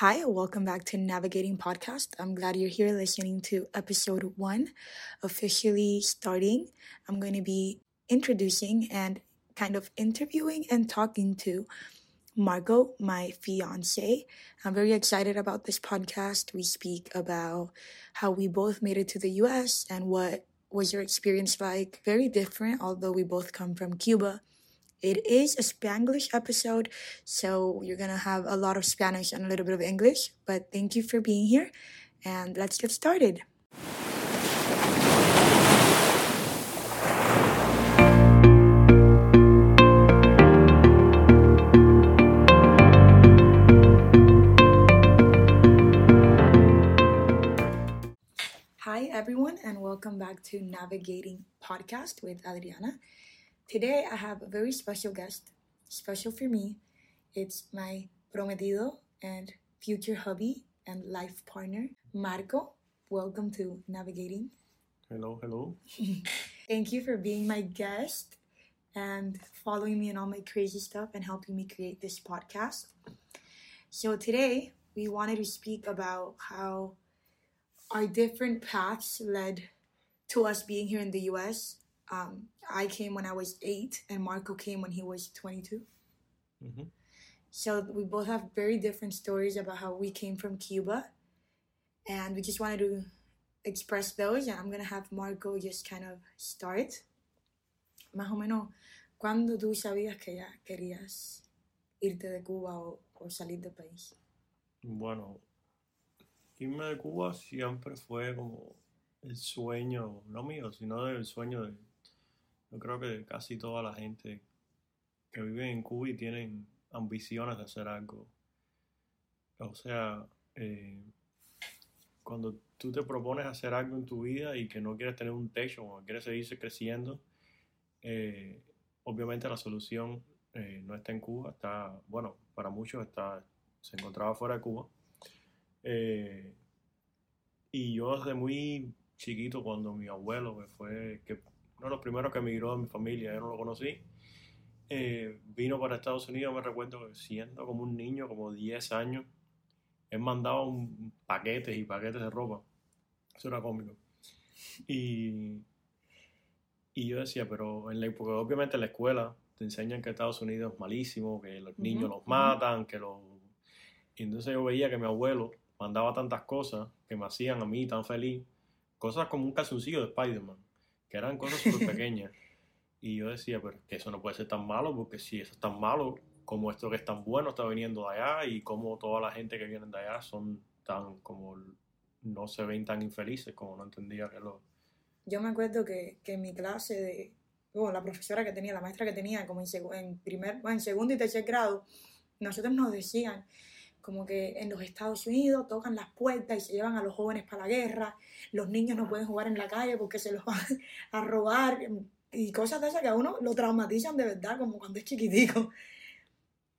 Hi, welcome back to Navigating Podcast. I'm glad you're here listening to episode one, officially starting. I'm going to be introducing and kind of interviewing and talking to Margot, my fiance. I'm very excited about this podcast. We speak about how we both made it to the US and what was your experience like. Very different, although we both come from Cuba. It is a Spanglish episode, so you're gonna have a lot of Spanish and a little bit of English. But thank you for being here, and let's get started. Hi, everyone, and welcome back to Navigating Podcast with Adriana. Today, I have a very special guest, special for me. It's my prometido and future hubby and life partner, Marco. Welcome to Navigating. Hello, hello. Thank you for being my guest and following me in all my crazy stuff and helping me create this podcast. So, today, we wanted to speak about how our different paths led to us being here in the US. Um, I came when I was eight, and Marco came when he was 22. hmm So we both have very different stories about how we came from Cuba, and we just wanted to express those. And I'm gonna have Marco just kind of start. Más o menos, ¿cuándo tú sabías que ya querías irte de Cuba o, o salir del país? Bueno, irme de Cuba siempre fue como el sueño, no mío, sino del sueño de, yo creo que casi toda la gente que vive en Cuba y tienen ambiciones de hacer algo. O sea, eh, cuando tú te propones hacer algo en tu vida y que no quieres tener un techo o quieres seguirse creciendo, eh, obviamente la solución eh, no está en Cuba, está, bueno, para muchos está, se encontraba fuera de Cuba. Eh, y yo desde muy chiquito, cuando mi abuelo, que fue que uno de los primeros que emigró de mi familia, yo no lo conocí, eh, vino para Estados Unidos, me recuerdo que siendo como un niño, como 10 años, él mandaba un paquetes y paquetes de ropa. Eso era cómico. Y, y yo decía, pero en la, porque obviamente en la escuela te enseñan que Estados Unidos es malísimo, que los niños los matan, que los... Y entonces yo veía que mi abuelo mandaba tantas cosas que me hacían a mí tan feliz, cosas como un calzoncillo de Spider-Man, que eran cosas súper pequeñas. Y yo decía, pero que eso no puede ser tan malo, porque si eso es tan malo, como esto que es tan bueno está viniendo de allá y como toda la gente que viene de allá son tan como no se ven tan infelices como no entendía que lo... Yo me acuerdo que, que en mi clase de, bueno, la profesora que tenía, la maestra que tenía, como en, en primer, bueno, en segundo y tercer grado, nosotros nos decían como que en los Estados Unidos tocan las puertas y se llevan a los jóvenes para la guerra, los niños no pueden jugar en la calle porque se los van a robar y cosas de esas que a uno lo traumatizan de verdad, como cuando es chiquitico.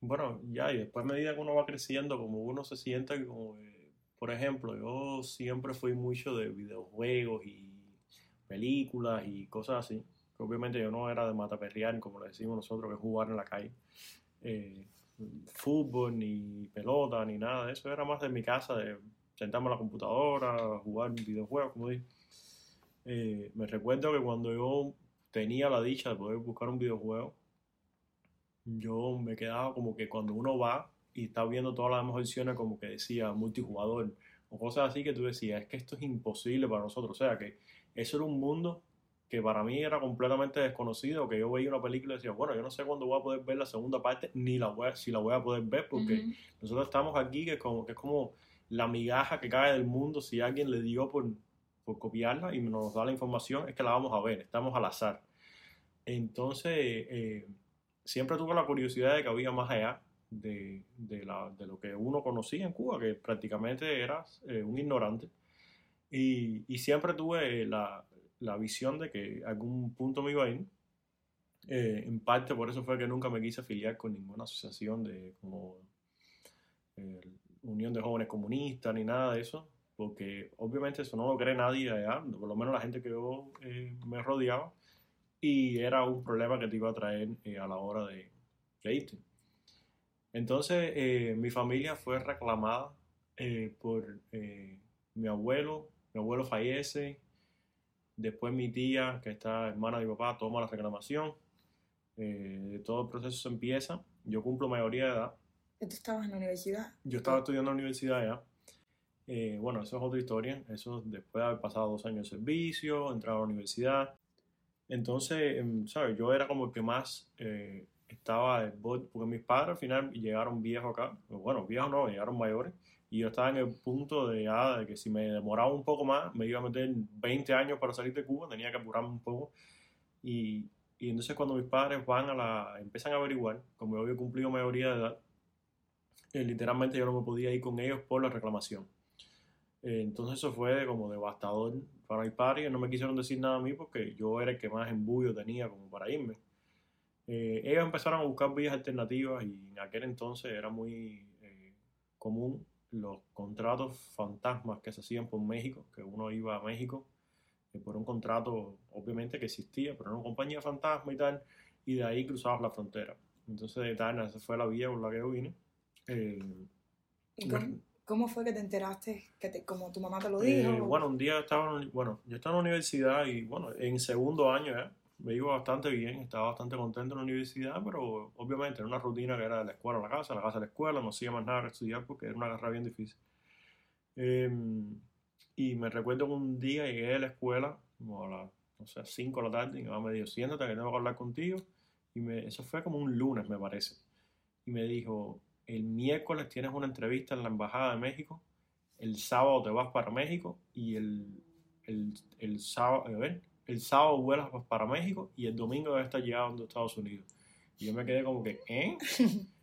Bueno, ya, y después a medida que uno va creciendo, como uno se siente como, eh, por ejemplo, yo siempre fui mucho de videojuegos y películas y cosas así. Obviamente yo no era de mataperrear, como le decimos nosotros, que es jugar en la calle. Eh, fútbol, ni pelota, ni nada de eso. Era más de mi casa, de sentarme a la computadora, jugar videojuegos, como dije. Eh, me recuerdo que cuando yo tenía la dicha de poder buscar un videojuego, yo me quedaba como que cuando uno va y está viendo todas las demás opciones, como que decía multijugador o cosas así que tú decías, es que esto es imposible para nosotros. O sea, que eso era un mundo que para mí era completamente desconocido, que yo veía una película y decía, bueno, yo no sé cuándo voy a poder ver la segunda parte, ni la voy a- si la voy a poder ver, porque Ujú. nosotros estamos aquí, que es como, que es como la migaja que cae del mundo, si alguien le dio por, por copiarla y nos da la información, es que la vamos a ver, estamos al azar. Entonces, eh, siempre tuve la curiosidad de que había más allá de, de la- de lo que uno conocía en Cuba, que prácticamente eras eh, un ignorante. Y, y siempre tuve la, la visión de que algún punto me iba a ir. Eh, en parte por eso fue que nunca me quise afiliar con ninguna asociación de como eh, Unión de Jóvenes Comunistas ni nada de eso, porque obviamente eso no lo cree nadie allá, por lo menos la gente que yo eh, me rodeaba, y era un problema que te iba a traer a la hora de, de irte. Entonces, mi familia fue reclamada por mi abuelo, mi abuelo fallece, después mi tía, que está hermana de mi papá, toma la reclamación, eh, todo el proceso se empieza, yo cumplo mayoría de edad. ¿Tú estabas en la universidad? Yo estaba estudiando en la universidad ya. Eh, bueno, eso es otra historia. Eso después de haber pasado dos años de servicio, entrar a la universidad. Entonces, em, ¿sabes? Yo era como el que más eh, estaba porque mis padres al final llegaron viejos acá. Bueno, viejos no, llegaron mayores. Y yo estaba en el punto de, ya, de que si me demoraba un poco más, me iba a meter 20 años para salir de Cuba, tenía que apurarme un poco. Y, y entonces cuando mis padres van a la, empiezan a averiguar, como yo había cumplido mayoría de edad, eh, literalmente yo no me podía ir con ellos por la reclamación. Eh, entonces eso fue como devastador para mis padres, no me quisieron decir nada a mí porque yo era el que más embullo tenía como para irme. Eh, ellos empezaron a buscar vías alternativas y en aquel entonces era muy eh, común los contratos fantasmas que se hacían por México, que uno iba a México eh, por un contrato obviamente que existía, pero era una compañía fantasma y tal, y de ahí cruzabas la frontera. Entonces, de tal, esa fue la vía por la que yo vine. Eh, ¿Y cómo, cómo fue que te enteraste? Que te, como tu mamá te lo Eh, dijo. bueno, un día estaba, en- bueno, yo estaba en la universidad y bueno, en segundo año ya, me iba bastante bien, estaba bastante contento en la universidad, pero obviamente era una rutina que era de la escuela a la casa, la casa a la escuela, no hacía más nada que estudiar porque era una carrera bien difícil. Eh, y me recuerdo que un día llegué a la escuela, como a las, no sé, 5 de la tarde, y mi mamá me dijo, siéntate que tengo que hablar contigo. Y me, eso fue como un lunes, me parece. Y me dijo, el miércoles tienes una entrevista en la Embajada de México, el sábado te vas para México y el, el, el sábado, a ver, el sábado vuelas para México y el domingo debes estar llegando a Estados Unidos. Y yo me quedé como que, ¿eh?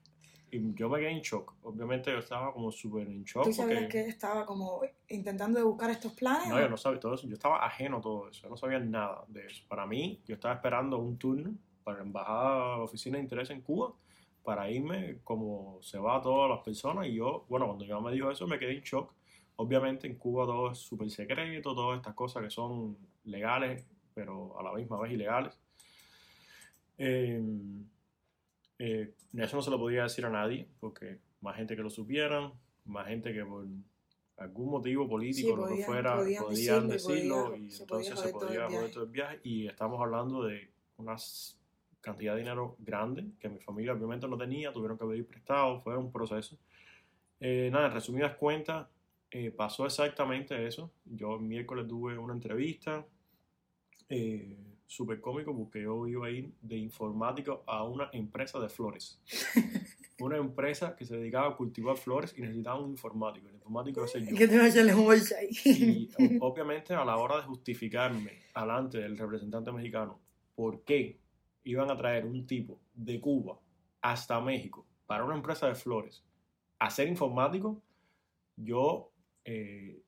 Y yo me quedé en shock. Obviamente yo estaba como súper en shock. ¿Tú sabías porque- que estaba como intentando de buscar estos planes? no, o- yo no sabía todo eso. Yo estaba ajeno a todo eso. Yo no sabía nada de eso. Para mí, yo estaba esperando un turno para la embajada, oficina de interés en Cuba, para irme como se va a todas las personas. Y yo, bueno, cuando yo me dijo eso, me quedé en shock. Obviamente en Cuba todo es súper secreto, todas estas cosas que son legales, pero a la misma vez ilegales. Eh, eh, eso no se lo podía decir a nadie, porque más gente que lo supieran, más gente que por algún motivo político Sí, lo que fuera podían podían, decirlo y decirlo podía- y se podía entonces se podía joder todo el viaje y estamos hablando de una cantidad de dinero grande que mi familia obviamente no tenía, tuvieron que pedir prestado, fue un proceso. Eh, nada, en resumidas cuentas, eh, pasó exactamente eso. Yo el miércoles tuve una entrevista eh, súper cómico porque yo iba a ir de informático a una empresa de flores. una empresa que se dedicaba a cultivar flores y necesitaba un informático. El informático era yo. Que te va a bolsa ahí. Y obviamente a la hora de justificarme alante del representante mexicano por qué iban a traer un tipo de Cuba hasta México para una empresa de flores a ser informático, yo eh,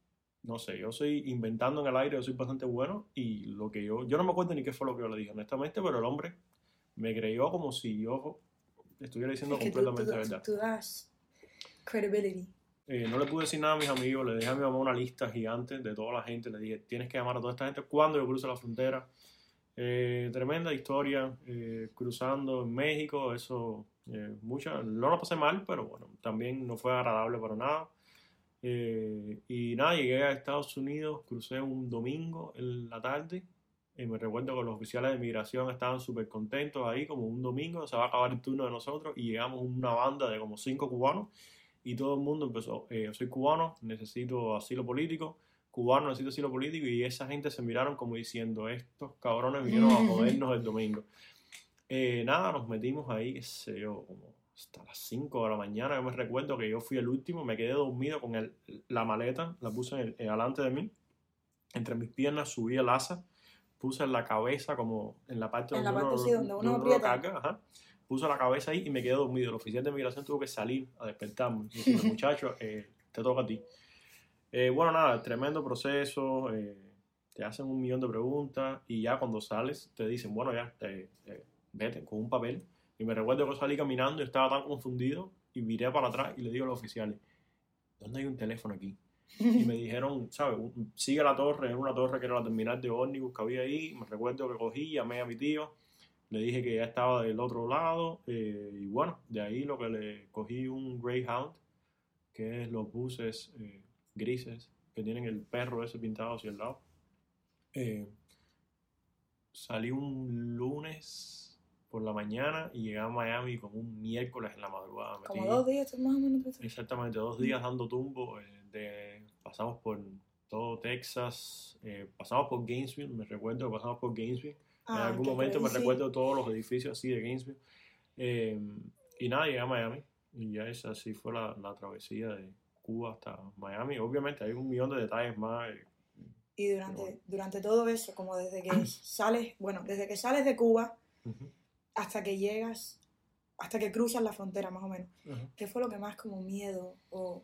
no sé, yo soy inventando en el aire, yo soy bastante bueno y lo que yo, yo no me acuerdo ni qué fue lo que yo le dije honestamente, pero el hombre me creyó como si yo estuviera diciendo Es que tú, tú, completamente verdad. tú das credibility. Eh, no le pude decir nada a mis amigos, le dejé a mi mamá una lista gigante de toda la gente, le dije, tienes que llamar a toda esta gente cuando yo cruce la frontera. Eh, tremenda historia, eh, cruzando en México, eso, mucha, no lo pasé mal, pero bueno, también no fue agradable para nada. Eh, y nada, llegué a Estados Unidos, crucé un domingo en la tarde, y me recuerdo que los oficiales de migración estaban súper contentos ahí, como un domingo, se va a acabar el turno de nosotros, y llegamos una banda de como cinco cubanos, y todo el mundo empezó, eh, yo soy cubano, necesito asilo político, cubano, necesito asilo político, y esa gente se miraron como diciendo, estos cabrones vinieron a jodernos el domingo. Eh, nada, nos metimos ahí, qué sé yo, como hasta las 5 de la mañana, yo me recuerdo que yo fui el último, me quedé dormido con el- la maleta, la puse en el- en delante de mí, entre mis piernas subí el asa, puse la cabeza como en la parte En la donde, parte uno, sí, donde uno lo aprieta. carga, ajá. puse la cabeza ahí y me quedé dormido. El oficial de migración tuvo que salir a despertarme. Y decirme, muchacho, eh, te toca a ti. Eh, bueno, nada, tremendo proceso. eh, te hacen un millón de preguntas y ya cuando sales te dicen, bueno, ya, te, te- vete con un papel. Y me recuerdo que salí caminando y estaba tan confundido y viré para atrás y le digo a los oficiales, ¿dónde hay un teléfono aquí? Y me dijeron, ¿sabes? Sigue la torre, era una torre que era la terminal de ómnibus que había ahí. Me recuerdo que cogí, llamé a mi tío, le dije que ya estaba del otro lado. eh, y bueno, de ahí lo que le cogí un Greyhound, que es los buses eh, grises que tienen el perro ese pintado hacia el lado. Eh, salí un lunes por la mañana y llegué a Miami como un miércoles en la madrugada. Como Metí- dos días más o menos. Exactamente, dos días dando tumbo. eh, de, pasamos por todo Texas, eh, pasamos por Gainesville, me recuerdo que pasamos por Gainesville. en Ah, algún momento me recuerdo todos los edificios así de Gainesville. Eh, y nada, llegué a Miami. Y ya esa sí fue la, la travesía de Cuba hasta Miami. Obviamente hay un millón de detalles más. eh, Y durante, durante todo eso, como desde que sales, bueno, desde que sales de Cuba hasta que llegas, hasta que cruzas la frontera más o menos, ujú. ¿qué fue lo que más como miedo o...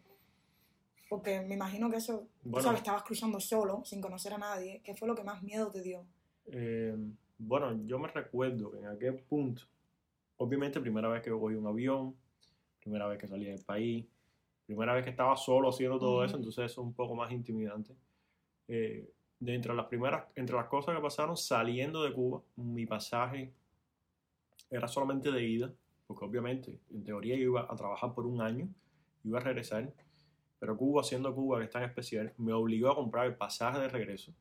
Porque me imagino que eso, Bueno. sabes, estabas cruzando solo, sin conocer a nadie. ¿Qué fue lo que más miedo te dio? Eh, bueno, yo me recuerdo que en aquel punto, obviamente primera vez que cogí un avión, primera vez que salí del país, primera vez que estaba solo haciendo todo Ujú. eso, entonces eso es un poco más intimidante. Eh, de entre las primeras, entre las cosas que pasaron saliendo de Cuba, mi pasaje era solamente de ida, porque obviamente en teoría yo iba a trabajar por un año, iba a regresar, pero Cuba, siendo Cuba que es tan especial, me obligó a comprar el pasaje de regreso.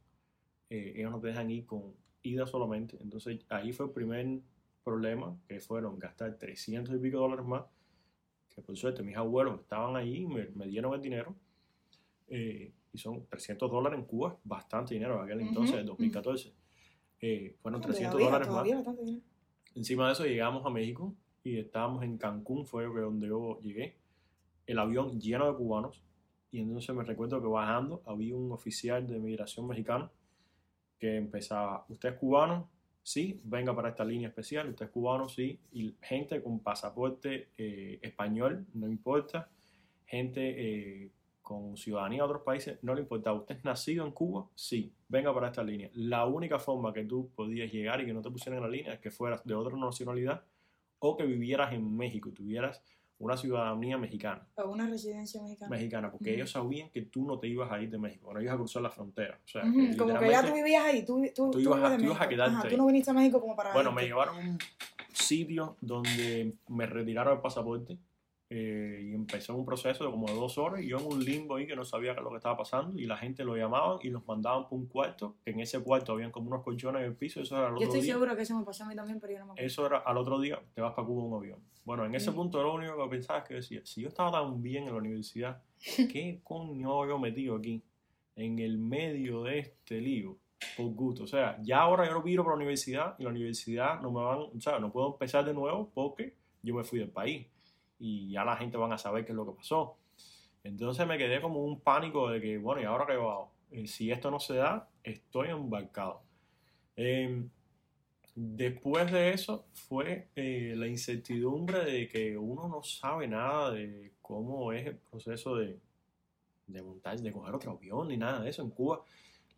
Eh, ellos no te dejan ir con ida solamente, entonces ahí fue el primer problema, que fueron gastar 300 y pico dólares más, que por suerte mis abuelos estaban ahí me, me dieron el dinero. eh, y son 300 dólares en Cuba, bastante dinero en aquel entonces, en ujú. 2014. Eh, fueron 300 Todavía, dólares todavía más. Encima de eso llegamos a México y estábamos en Cancún, fue donde yo llegué. El avión lleno de cubanos. Y entonces me recuerdo que bajando había un oficial de migración mexicano que empezaba, ¿usted es cubano? Sí, venga para esta línea especial, usted es cubano, sí. Y gente con pasaporte eh, español, no importa. Gente eh, con ciudadanía de otros países, no le importa. ¿Usted es nacido en Cuba? Sí, venga para esta línea. La única forma que tú podías llegar y que no te pusieran en la línea es que fueras de otra nacionalidad o que vivieras en México y tuvieras una ciudadanía mexicana, O una residencia mexicana. mexicana, porque Ujú. ellos sabían que tú no te ibas a ir de México, no ibas a cruzar la frontera. O sea, Ujú, que Como que ya tú vivías ahí, tú, tú, tú ibas a- tú ibas a quedarte Ajá, ahí. tú no viniste a México como para Bueno, me llevaron a un sitio donde me retiraron el pasaporte eh, y empezó un proceso de como de dos horas y yo en un limbo ahí que no sabía lo que estaba pasando y la gente lo llamaban y los mandaban por un cuarto, que en ese cuarto habían como unos colchones en el piso, eso era al Yo otro estoy día. segura que eso me pasó a mí también, pero yo no me acuerdo. Eso era al otro día, te vas para Cuba en un avión. Bueno, en ese Mm. punto lo único que pensaba es que decía, si yo estaba tan bien en la universidad, ¿qué coño yo metido aquí? En el medio de este lío, por gusto. O sea, ya ahora yo no viro para la universidad y la universidad no me van, o sea, no puedo empezar de nuevo porque yo me fui del país y ya la gente van a saber qué es lo que pasó. Entonces me quedé como un pánico de que, bueno, ¿y ahora qué hago? Eh, si esto no se da, estoy embarcado. Eh, después de eso fue eh, la incertidumbre de que uno no sabe nada de cómo es el proceso de, de montar, de coger otro avión ni nada de eso. En Cuba,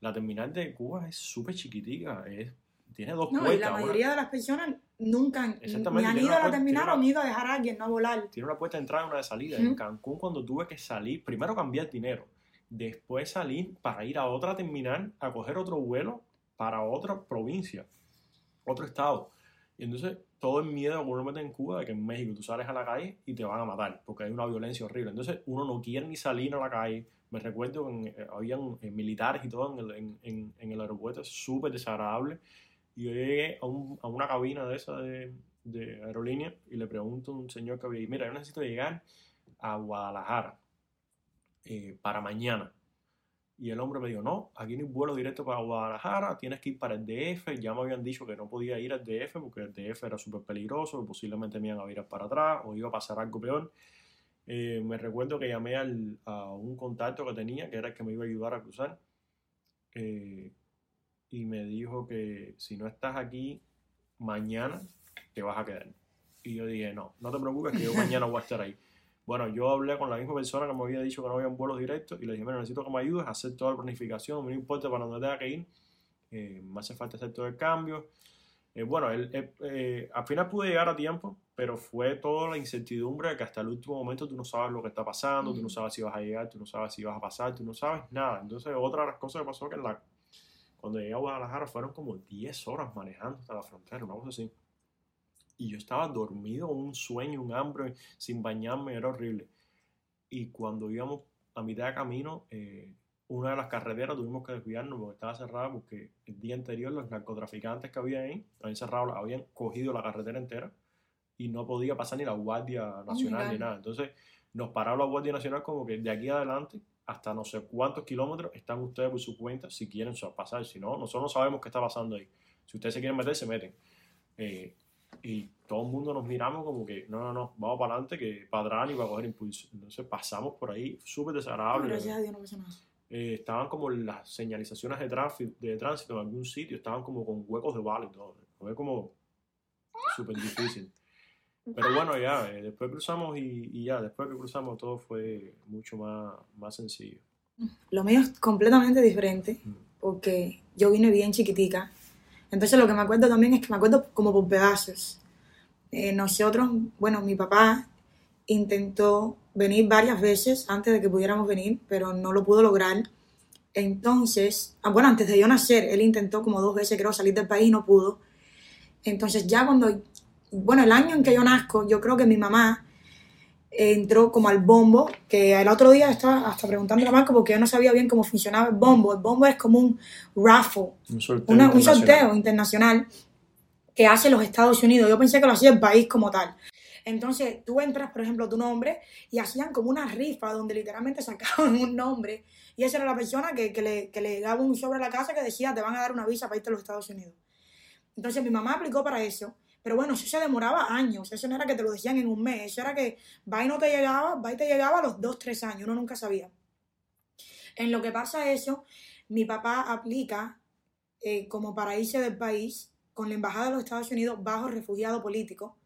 la terminal de Cuba es súper chiquitica, es, tiene dos No, y puertas. la una- mayoría de las personas nunca ni han ido a la terminal o han ido a dejar a alguien no volar. tiene una puerta de entrada y una de salida. En Cancún, cuando tuve que salir, primero cambiar dinero, después salir para ir a otra terminal a coger otro vuelo para otra provincia, otro estado. Y entonces todo el miedo que uno mete en Cuba de que en México tú sales a la calle y te van a matar, porque hay una violencia horrible. Entonces uno no quiere ni salir a la calle. Me recuerdo que eh, habían eh, militares y todo en el, en, en- en el aeropuerto, súper desagradable. Y yo llegué a, un- a una cabina de esa de, aerolínea y le pregunto a un señor que había ahí, mira, yo necesito llegar a Guadalajara eh, para mañana. Y el hombre me dijo, no, aquí no hay vuelo directo para Guadalajara, tienes que ir para el DF. Ya me habían dicho que no podía ir al DF porque el DF era súper peligroso, posiblemente me iban a virar para atrás o iba a pasar algo peor. Eh, me recuerdo que llamé al- a un contacto que tenía, que era el que me iba a ayudar a cruzar, eh, y me dijo que si no estás aquí mañana, te vas a quedar. Y yo dije, no, no te preocupes, que yo mañana voy a estar ahí. Bueno, yo hablé con la misma persona que me había dicho que no había vuelos directos y le dije, mira, necesito que me ayudes a hacer toda la planificación, no importa para dónde tenga que ir, eh, me hace falta hacer todo el cambio. Eh, bueno, él, eh, al final pude llegar a tiempo, pero fue toda la incertidumbre de que hasta el último momento tú no sabes lo que está pasando, tú no Ujú. sabes si vas a llegar, tú no sabes si vas a pasar, tú no sabes nada. Entonces, otra de las cosas que pasó que en la, cuando llegué a Guadalajara fueron como 10 horas manejando hasta la frontera, una cosa así. Y yo estaba dormido, un sueño, un hambre, sin bañarme, era horrible. y cuando íbamos a mitad de camino, eh, una de las carreteras tuvimos que desviarnos porque estaba cerrada porque el día anterior los narcotraficantes que había ahí habían cerrado, habían cogido la carretera entera y no podía pasar ni la Guardia Nacional ni God. nada. Entonces nos pararon la Guardia Nacional como que de aquí adelante hasta no sé cuántos kilómetros están ustedes por su cuenta si quieren pasar. Si no, nosotros no sabemos qué está pasando ahí. Si ustedes se quieren meter, se meten. Eh, y todo el mundo nos miramos como que no, no, no, vamos para adelante, que para atrás ni para coger impulso. Entonces pasamos por ahí, súper desagradable. Gracias a Dios no pasó nada. Eh, estaban como las señalizaciones de tránsito, de tránsito en algún sitio, estaban como con huecos de bala y todo. Fue como súper difícil. Pero bueno, ya, eh, después cruzamos y, y ya, después que cruzamos todo fue mucho más, más sencillo. Lo mío es completamente diferente Mm. porque yo vine bien chiquitica. Entonces lo que me acuerdo también es que me acuerdo como por pedazos. Eh, nosotros, bueno, mi papá intentó venir varias veces antes de que pudiéramos venir, pero no lo pudo lograr. Entonces, ah, bueno, antes de yo nacer, él intentó como dos veces, creo, salir del país y no pudo. Entonces ya cuando, bueno, el año en que yo nazco, yo creo que mi mamá entró como al bombo, que el otro día estaba hasta preguntando a Marco porque yo no sabía bien cómo funcionaba el bombo. El bombo es como un raffle, Un sorteo. una- un internacional. sorteo internacional que hace los Estados Unidos. Yo pensé que lo hacía el país como tal. Entonces tú entras, por ejemplo, tu nombre y hacían como una rifa donde literalmente sacaban un nombre y esa era la persona que, que le, que le daba un sobre a la casa que decía te van a dar una visa para irte a los Estados Unidos. Entonces mi mamá aplicó para eso, pero bueno, eso se demoraba años, eso no era que te lo decían en un mes, eso era que va y no te llegaba, va y te llegaba a los dos, tres años, uno nunca sabía. En lo que pasa eso, mi papá aplica eh, como para irse del país con la Embajada de los Estados Unidos bajo refugiado político,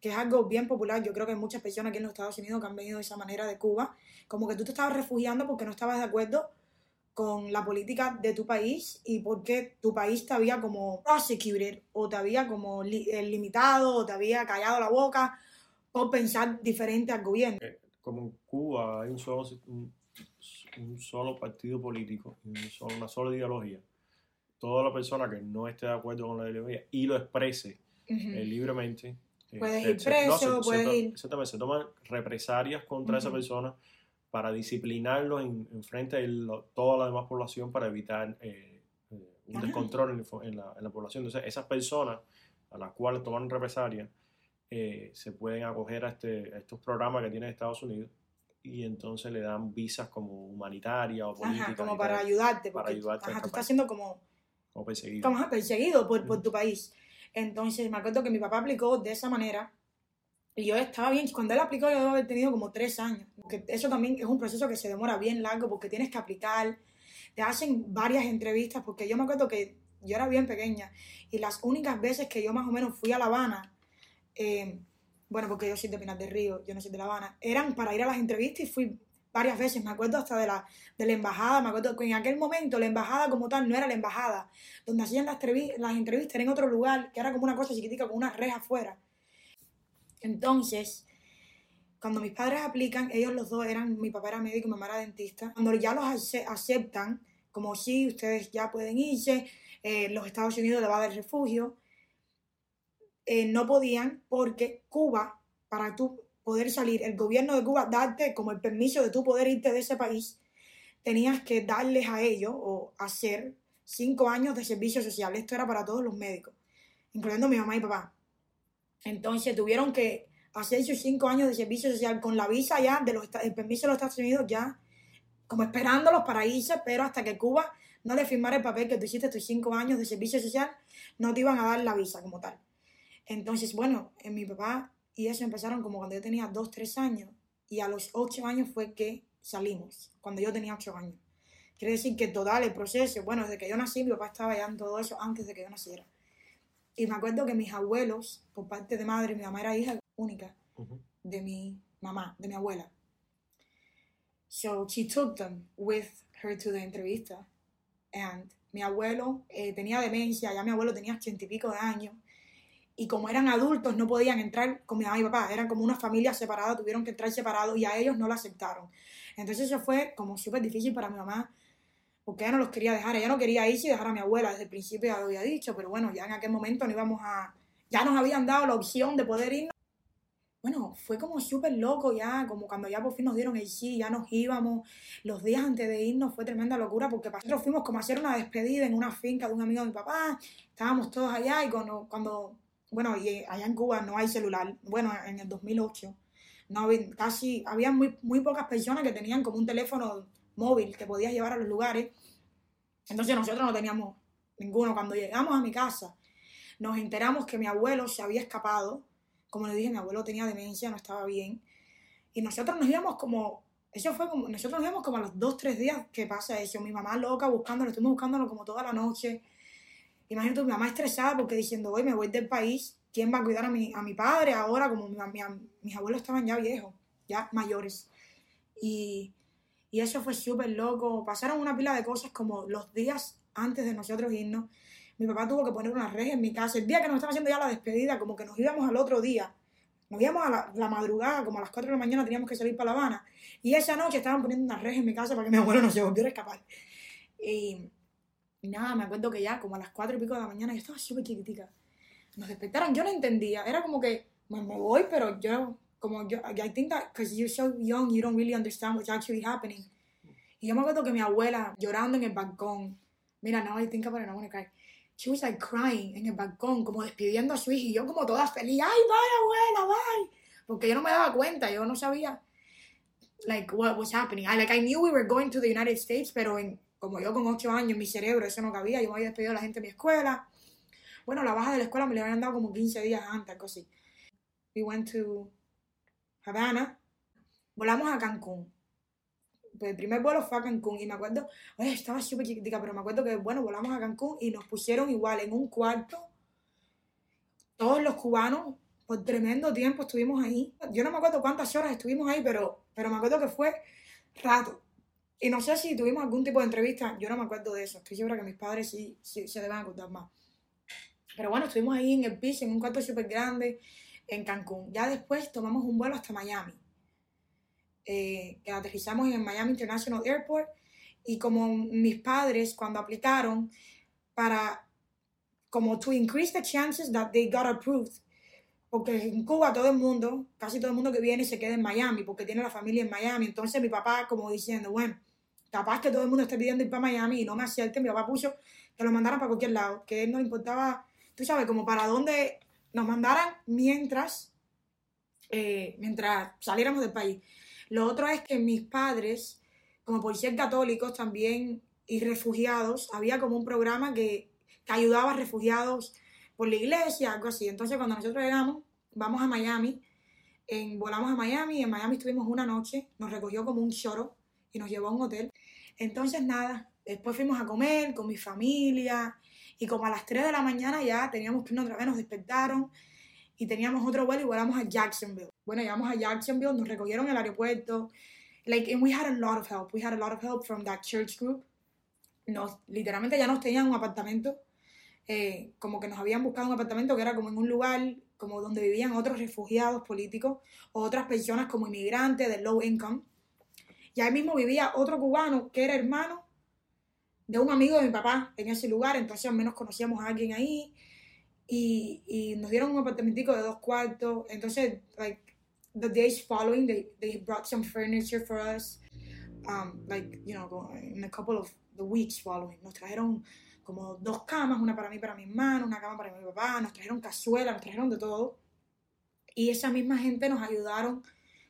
que es algo bien popular. Yo creo que hay muchas personas aquí en los Estados Unidos que han venido de esa manera de Cuba, como que tú te estabas refugiando porque no estabas de acuerdo con la política de tu país y porque tu país te había como prosecuted o te había como li- eh, limitado o te había callado la boca por pensar diferente al gobierno. Como en Cuba hay un solo, un, un solo partido político, un solo- una sola ideología. Toda la persona que no esté de acuerdo con la ideología y lo exprese Ujú. eh, libremente. eh, Puedes se- ir se- preso, se- se puedes to- ir- Exactamente, se toman represalias contra esa Ujú. persona para disciplinarlo en, en frente de lo- toda la demás población para evitar eh, eh, un descontrol en, en la, en la población. Entonces, esas personas a las cuales toman represalias eh, se pueden acoger a, este, a estos programas que tiene Estados Unidos y entonces le dan visas como humanitarias o políticas. Ajá, como para tal, ayudarte, para ayudarte ajá, tú estás siendo como como perseguido. como perseguido por, por tu país. Entonces, me acuerdo que mi papá aplicó de esa manera y yo estaba bien. Cuando él aplicó, yo debo haber tenido como tres años. Porque eso también es un proceso que se demora bien largo porque tienes que aplicar, te hacen varias entrevistas. Porque yo me acuerdo que yo era bien pequeña y las únicas veces que yo más o menos fui a La Habana, eh, bueno, porque yo soy de Pinar del Río, yo no soy de La Habana, eran para ir a las entrevistas y fui varias veces. Me acuerdo hasta de la, de la embajada, me acuerdo que en aquel momento la embajada como tal no era la embajada donde hacían las, las entrevistas era en otro lugar, que era como una cosa chiquitica con una reja afuera. Entonces, cuando mis padres aplican, ellos los dos eran, mi papá era médico y mi mamá era dentista, cuando ya los ace- aceptan, como si ustedes ya pueden irse, eh, los Estados Unidos le va a dar refugio, eh, no podían porque Cuba, para tú poder salir, el gobierno de Cuba darte como el permiso de tú poder irte de ese país, tenías que darles a ellos o hacer cinco años de servicio social. Esto era para todos los médicos, incluyendo mi mamá y papá. Entonces tuvieron que hacer sus cinco años de servicio social con la visa ya, de los, el permiso de los Estados Unidos ya, como esperándolos para irse, pero hasta que Cuba no le firmara el papel que tú hiciste tus cinco años de servicio social, no te iban a dar la visa como tal. Entonces, bueno, en mi papá y eso empezaron como cuando yo tenía dos, tres años, y a los ocho años fue que salimos, cuando yo tenía ocho años. Quiere decir que total el proceso, bueno, desde que yo nací, mi papá estaba ya en todo eso antes de que yo naciera. Y me acuerdo que mis abuelos, por parte de madre, mi mamá era hija única de mi mamá, de mi abuela. So she took them with her to the entrevista. And mi abuelo eh, tenía demencia, ya mi abuelo tenía ochenta y pico de años. Y como eran adultos, no podían entrar con mi mamá y papá. Eran como una familia separada, tuvieron que entrar separados y a ellos no lo aceptaron. Entonces eso fue como súper difícil para mi mamá, porque ella no los quería dejar. Ella no quería irse y dejar a mi abuela. Desde el principio ya lo había dicho, pero bueno, ya en aquel momento no íbamos a... Ya nos habían dado la opción de poder irnos. bueno, fue como súper loco ya, como cuando ya por fin nos dieron el sí, ya nos íbamos. Los días antes de irnos fue tremenda locura porque nosotros fuimos como a hacer una despedida en una finca de un amigo de mi papá. Estábamos todos allá y cuando, cuando bueno, y allá en Cuba no hay celular. Bueno, en el 2008, no había, casi, había muy, muy pocas personas que tenían como un teléfono móvil que podías llevar a los lugares. Entonces nosotros no teníamos ninguno. Cuando llegamos a mi casa, nos enteramos que mi abuelo se había escapado como le dije, mi abuelo tenía demencia, no estaba bien. Y nosotros nos íbamos como, eso fue como, nosotros nos íbamos como a los dos, tres días que pasa eso. Mi mamá loca buscándolo, estuvimos buscándolo como toda la noche. Imagínate, mi mamá estresada porque diciendo, hoy me voy del país, ¿quién va a cuidar a mi, a mi padre ahora? Como mi, mis abuelos estaban ya viejos, ya mayores. Y, y eso fue súper loco. Pasaron una pila de cosas como los días antes de nosotros irnos mi papá tuvo que poner una red en mi casa. El día que nos estaban haciendo ya la despedida, como que nos íbamos al otro día. Nos íbamos a la, madrugada, como a las 4 de la mañana teníamos que salir para La Habana. Y esa noche estaban poniendo una red en mi casa para que mi abuelo no se volviera a escapar. Y, nada, me acuerdo que ya como a las 4 y pico de la mañana yo estaba súper chiquitica. Nos despertaron, yo no entendía. Era como que, me voy, pero yo, como yo, I think that because you're so young, you don't really understand what's actually happening. Y yo me acuerdo que mi abuela llorando en el balcón. Mira, now I think about it, I want to cry she was like crying en el balcón, como despidiendo a su hija, y yo como toda feliz, ay, bye, abuela, bye, porque yo no me daba cuenta, yo no sabía, like, what was happening. I, like, I knew we were going to the United States, pero en, como yo con ocho años, mi cerebro eso no cabía, yo me había despedido a la gente de mi escuela. Bueno, la baja de la escuela me la habían dado como 15 días antes, algo así. We went to Havana, volamos a Cancún pues el primer vuelo fue a Cancún y me acuerdo, estaba súper chiquitica, pero me acuerdo que, bueno, volamos a Cancún y nos pusieron igual en un cuarto, todos los cubanos, por tremendo tiempo estuvimos ahí. Yo no me acuerdo cuántas horas estuvimos ahí, pero, pero me acuerdo que fue rato. Y no sé si tuvimos algún tipo de entrevista, yo no me acuerdo de eso, estoy segura que mis padres sí, sí se deben acordar más. Pero bueno, estuvimos ahí en el piso, en un cuarto súper grande, en Cancún. Ya después tomamos un vuelo hasta Miami eh, que aterrizamos en Miami International Airport y como mis padres cuando aplicaron para como to increase the chances that they got approved porque en Cuba todo el mundo, casi todo el mundo que viene se queda en Miami porque tiene la familia en Miami. Entonces mi papá como diciendo, bueno, capaz que todo el mundo esté pidiendo ir para Miami y no me acepte, mi papá puso que lo mandaran para cualquier lado, que él no importaba, tú sabes, como para dónde nos mandaran mientras, eh, mientras saliéramos del país. Lo otro es que mis padres, como por ser católicos también y refugiados, había como un programa que, ayudaba a refugiados por la iglesia, algo así. Entonces cuando nosotros llegamos, vamos a Miami, en, volamos a Miami, en Miami estuvimos una noche, nos recogió como un choro y nos llevó a un hotel. Entonces nada, después fuimos a comer con mi familia y como a las 3 de la mañana ya teníamos que irnos otra vez, nos despertaron y teníamos otro vuelo y volamos a Jacksonville. Bueno, llegamos a Jacksonville, nos recogieron en el aeropuerto. Like, and we had a lot of help. We had a lot of help from that church group. Nos, literalmente ya nos tenían un apartamento. Eh, como que nos habían buscado un apartamento que era como en un lugar como donde vivían otros refugiados políticos o otras personas como inmigrantes de low income. Y ahí mismo vivía otro cubano que era hermano de un amigo de mi papá en ese lugar, entonces al menos conocíamos a alguien ahí y, y nos dieron un apartamentico de dos cuartos, entonces, like, the days following, they, they brought some furniture for us. Um, like, you know, in a couple of the weeks following. Nos trajeron como dos camas, una para mí, para mi hermano, una cama para mi papá, nos trajeron cazuela, nos trajeron de todo. Y esa misma gente nos ayudaron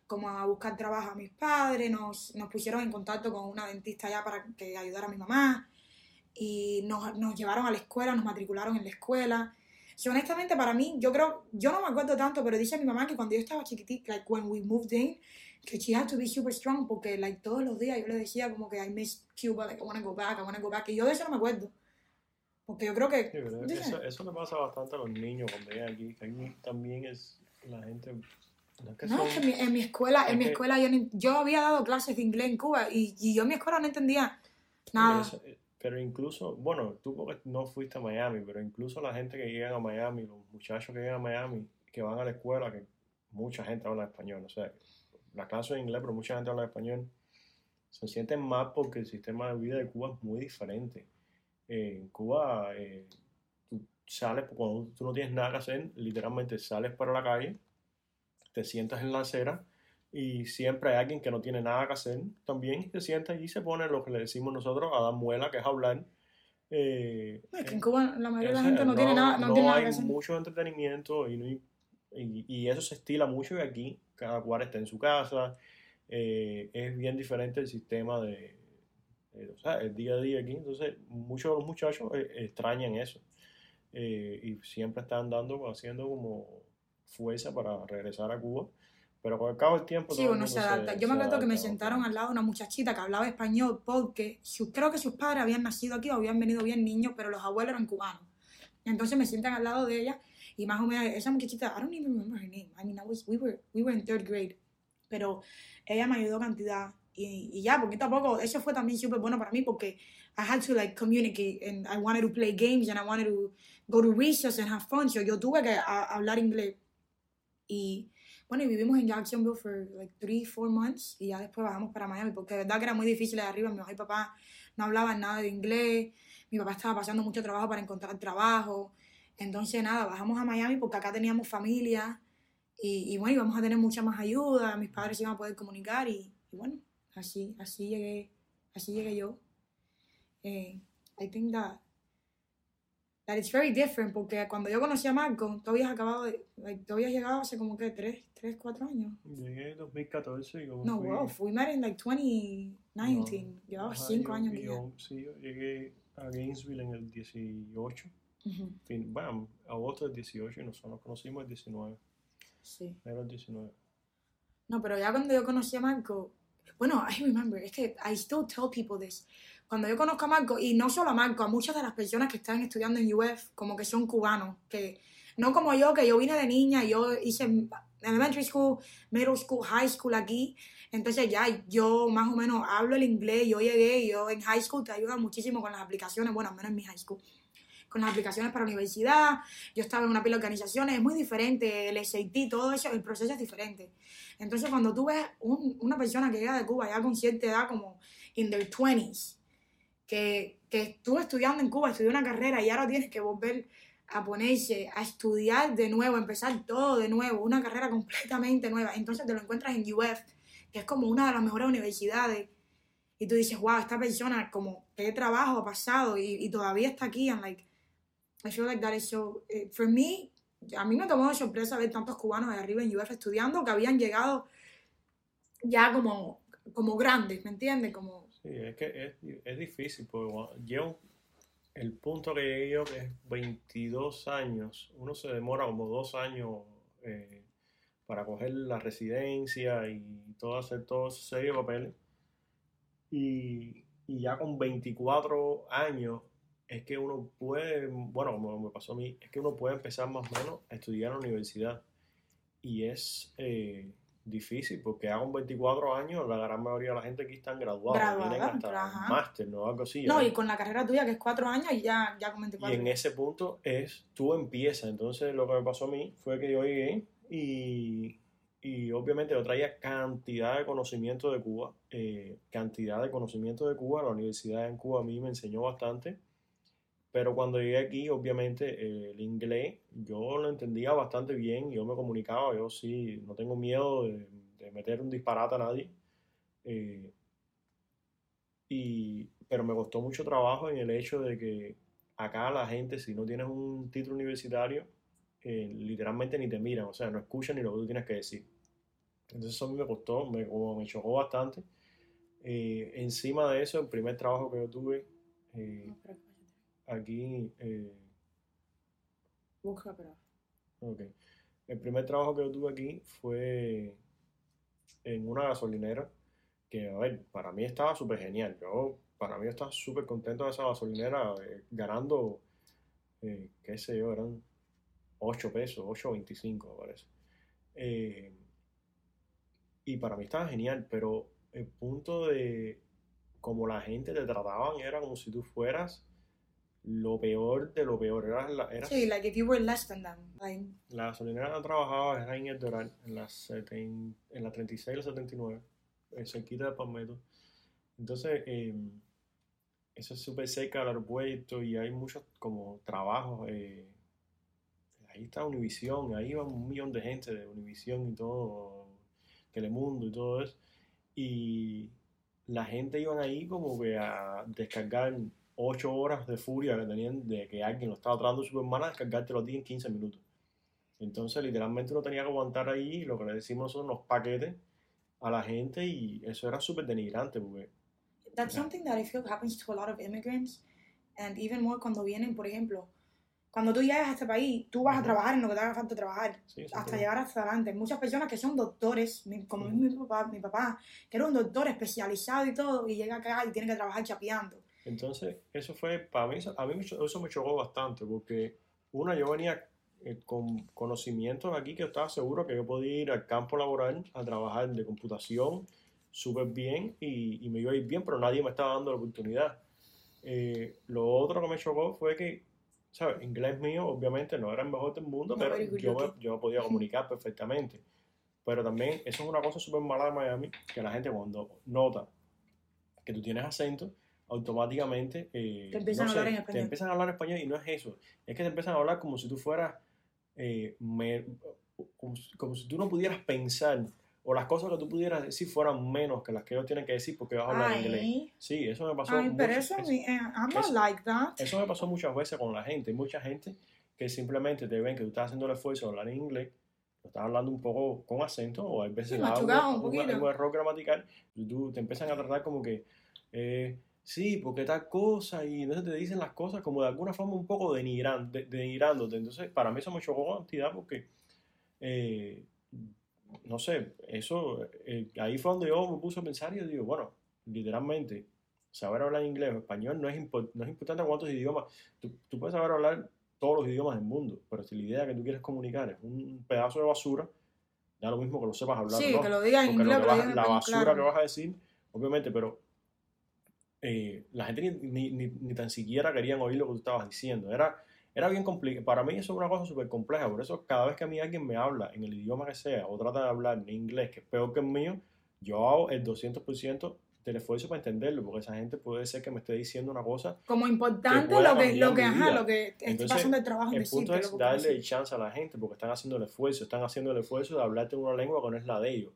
como a buscar trabajo a mis padres, nos, nos pusieron en contacto con una dentista allá para que ayudara a mi mamá y nos, nos llevaron a la escuela, nos matricularon en la escuela y honestamente para mí, yo creo, yo no me acuerdo tanto, pero dice mi mamá que cuando yo estaba chiquitita, like when we moved in, que she had to be super strong porque like todos los días yo le decía como que I miss Cuba, like I want to go back, I want to go back. Y yo de eso no me acuerdo. Porque yo creo que... eso, eso, le pasa bastante a los niños cuando llegan aquí. Que también es la gente... No, es que, en, mi, escuela, en mi escuela yo, yo había dado clases de inglés en Cuba y, y yo en mi escuela no entendía nada. Pero incluso, bueno, tú porque no fuiste a Miami, pero incluso la gente que llega a Miami, los muchachos que llegan a Miami, que van a la escuela, que mucha gente habla español, o sea, la clase de inglés, pero mucha gente habla español, se sienten mal porque el sistema de vida de Cuba es muy diferente. Eh, en Cuba, eh, tú sales, cuando tú no tienes nada que hacer, literalmente sales para la calle, te sientas en la acera y siempre hay alguien que no tiene nada que hacer también se sienta y se pone lo que le decimos nosotros a dar muela, que es hablar. Eh, es que en Cuba la mayoría de la gente no, tiene nada, no, tiene nada que hacer. mucho entretenimiento y, y, y, eso se estila mucho y aquí cada cual está en su casa. Eh, es bien diferente el sistema de, o sea, el día a día aquí. Entonces, muchos de los muchachos eh, extrañan eso. y siempre están dando, haciendo como fuerza para regresar a Cuba pero con el cabo del tiempo. Sí, uno se adapta. Yo me acuerdo que me sentaron al lado una muchachita que hablaba español porque creo que sus padres habían nacido aquí o habían venido bien niños, pero los abuelos eran cubanos. Entonces me sientan al lado de ella y más o menos esa muchachita, I don't even remember her name. I mean, I was, we, were, we were in third grade. Pero ella me ayudó cantidad. Y, y ya, poquito a poco, eso fue también súper bueno para mí porque I had to like communicate and I wanted to play games and I wanted to go to recess and have fun. So yo tuve que hablar inglés. Y bueno, y vivimos en Jacksonville for like three, four months y ya después bajamos para Miami porque de verdad que era muy difícil de arriba. Mi mamá y papá no hablaban nada de inglés. Mi papá estaba pasando mucho trabajo para encontrar trabajo. Entonces, nada, bajamos a Miami porque acá teníamos familia y, y bueno, íbamos a tener mucha más ayuda. Mis padres iban a poder comunicar y, y bueno, así, así llegué, así llegué yo. Eh, I think that that it's very different porque cuando yo conocí a Marco, tú habías acabado de, like, tú habías llegado hace como que 3, 3 4 años. Llegué en 2014 y como No, fui, wow, we met in like 2019, no, llevaba 5 años yo, Sí, yo llegué a Gainesville en el 18, uh -huh. fin, bueno, agosto del 18 y nosotros nos conocimos el 19. Sí. Era el 19. No, pero ya cuando yo conocí a Marco, bueno, I remember, es que I still tell people this cuando yo conozco a Marco, y no solo a Marco, a muchas de las personas que están estudiando en UF, como que son cubanos, que no como yo, que yo vine de niña, yo hice elementary school, middle school, high school aquí, entonces ya yo más o menos hablo el inglés, yo llegué, yo en high school te ayuda muchísimo con las aplicaciones, bueno, al menos en mi high school, con las aplicaciones para universidad, yo estaba en una pila de organizaciones, es muy diferente, el SAT, todo eso, el proceso es diferente. Entonces cuando tú ves un, una persona que llega de Cuba ya con cierta edad, como in their 20s, que, que estuvo estudiando en Cuba, estudió una carrera y ahora tienes que volver a ponerse a estudiar de nuevo, empezar todo de nuevo, una carrera completamente nueva. Entonces te lo encuentras en UF, que es como una de las mejores universidades. Y tú dices, wow, esta persona como qué trabajo ha pasado y, y todavía está aquí. And like, I feel like that is so, uh, for me, a mí me tomó de sorpresa ver tantos cubanos de arriba en UF estudiando que habían llegado ya como, como grandes, ¿me entiendes? Como Sí, es que es, es difícil, porque yo, el punto que llegué yo, que es 22 años, uno se demora como dos años eh, para coger la residencia y todo, hacer todo ese serie de papeles. Y, y ya con 24 años es que uno puede, bueno, como me pasó a mí, es que uno puede empezar más o menos a estudiar en la universidad. Y es, eh, difícil porque hago un 24 años, la gran mayoría de la gente aquí están graduados, Graduada, tienen hasta máster, ¿no? Algo así. No, ¿eh? y con la carrera tuya que es cuatro años y ya, ya con 24. Y en ese punto es, tú empiezas, entonces lo que me pasó a mí fue que yo llegué y, y obviamente yo traía cantidad de conocimiento de Cuba, eh, cantidad de conocimiento de Cuba, la universidad en Cuba a mí me enseñó bastante. Pero cuando llegué aquí, obviamente, el inglés yo lo entendía bastante bien, yo me comunicaba, yo sí, no tengo miedo de, meter un disparate a nadie. Eh, y, pero me costó mucho trabajo en el hecho de que acá la gente, si no tienes un título universitario, eh, literalmente ni te miran, o sea, no escuchan ni lo que tú tienes que decir. Entonces eso a mí me costó, me, me chocó bastante. Eh, encima de eso, el primer trabajo que yo tuve aquí... Eh, Busca, pero... ok. El primer trabajo que yo tuve aquí fue en una gasolinera que, a ver, para mí estaba súper genial. Yo, para mí, estaba súper contento de esa gasolinera, eh, ganando, eh, qué sé yo, eran 8 pesos, 8.25 me parece. Eh, y para mí estaba genial, pero el punto de como la gente te trataban era como si tú fueras lo peor de lo peor. Era, la, era Sí, like if you were less than them. Like, la gasolinera donde trabajaba era en el Doral, en la, seten- en la 36 y la 79, eh, cerquita de Palmetto. Entonces, eh, eso es súper cerca del aeropuerto y hay muchos como trabajos. eh, la ahí está Univision, ahí iba un millón de gente de Univision y todo, Telemundo y todo eso. Y la gente iban ahí como que a descargar ocho horas de furia que tenían de que alguien lo estaba tratando su hermana, descargarte los días en 15 minutos. Entonces, literalmente uno tenía que aguantar ahí lo que le decimos son los paquetes a la gente y eso era súper denigrante porque... That's something that I feel happens to a lot of immigrants and even more cuando vienen, por ejemplo, cuando tú llegas a este país, tú vas a trabajar en lo que te haga falta trabajar, Sí, hasta llegar hasta adelante. Muchas personas que son doctores, como es Ujú. mi papá, mi papá, que era un doctor especializado y todo, y llega acá y tiene que trabajar chapeando. Entonces, eso fue, para mí, a mí eso me chocó bastante, porque una, yo venía eh, con conocimientos aquí que estaba seguro que yo podía ir al campo laboral a trabajar de computación súper bien y, y me iba a ir bien, pero nadie me estaba dando la oportunidad. Eh, lo otro que me chocó fue que, ¿sabes? Inglés mío, obviamente, no era el mejor del mundo, No, pero yo me, yo me podía comunicar perfectamente. Pero también, eso es una cosa súper mala de Miami, que la gente cuando nota que tú tienes acento, automáticamente eh, Te empiezan no a hablar sé, en te español. empiezan a hablar español y no es eso, es que te empiezan a hablar como si tú fueras, eh, me- como, como si tú no pudieras pensar o las cosas que tú pudieras decir fueran menos que las que ellos tienen que decir porque vas a hablar inglés. Ay, Sí, eso me pasó. ay, pero mucho- eso, mi- eh, I'm not eso- like that. eso me pasó muchas veces con la gente. Hay mucha gente que simplemente te ven que tú estás haciendo el esfuerzo de hablar en inglés, lo estás hablando un poco con acento, o a veces Sí, machucado un un, un error gramatical, y tú te empiezan a tratar como que, eh, sí, porque tal cosa, y entonces te dicen las cosas como de alguna forma un poco denigran- de- denigrándote. Entonces, para mí eso me chocó cantidad porque, eh, no sé, eso, eh, ahí fue donde yo me puse a pensar y yo digo, bueno, literalmente, saber hablar inglés o español no es, impor- no es importante cuántos idiomas. Tú, tú puedes saber hablar todos los idiomas del mundo, pero si la idea que tú quieres comunicar es un pedazo de basura, da lo mismo que lo sepas hablar. Sí, no. que lo digas en inglés, lo que vas- en la basura claro. que vas a decir, obviamente, pero eh, la gente ni, ni, ni, ni tan siquiera querían oír lo que tú estabas diciendo. Era, era bien complicado. Para mí eso es una cosa súper compleja. Por eso cada vez que a mí alguien me habla en el idioma que sea o trata de hablar en inglés, que es peor que el mío, yo hago el 200% del esfuerzo para entenderlo, porque esa gente puede ser que me esté diciendo una cosa. Como importante pueda lo que, lo que, ajá, lo que está pasando el trabajo El punto es que darle chance a la gente, porque están haciendo el esfuerzo, están haciendo el esfuerzo de hablarte en una lengua que no es la de ellos.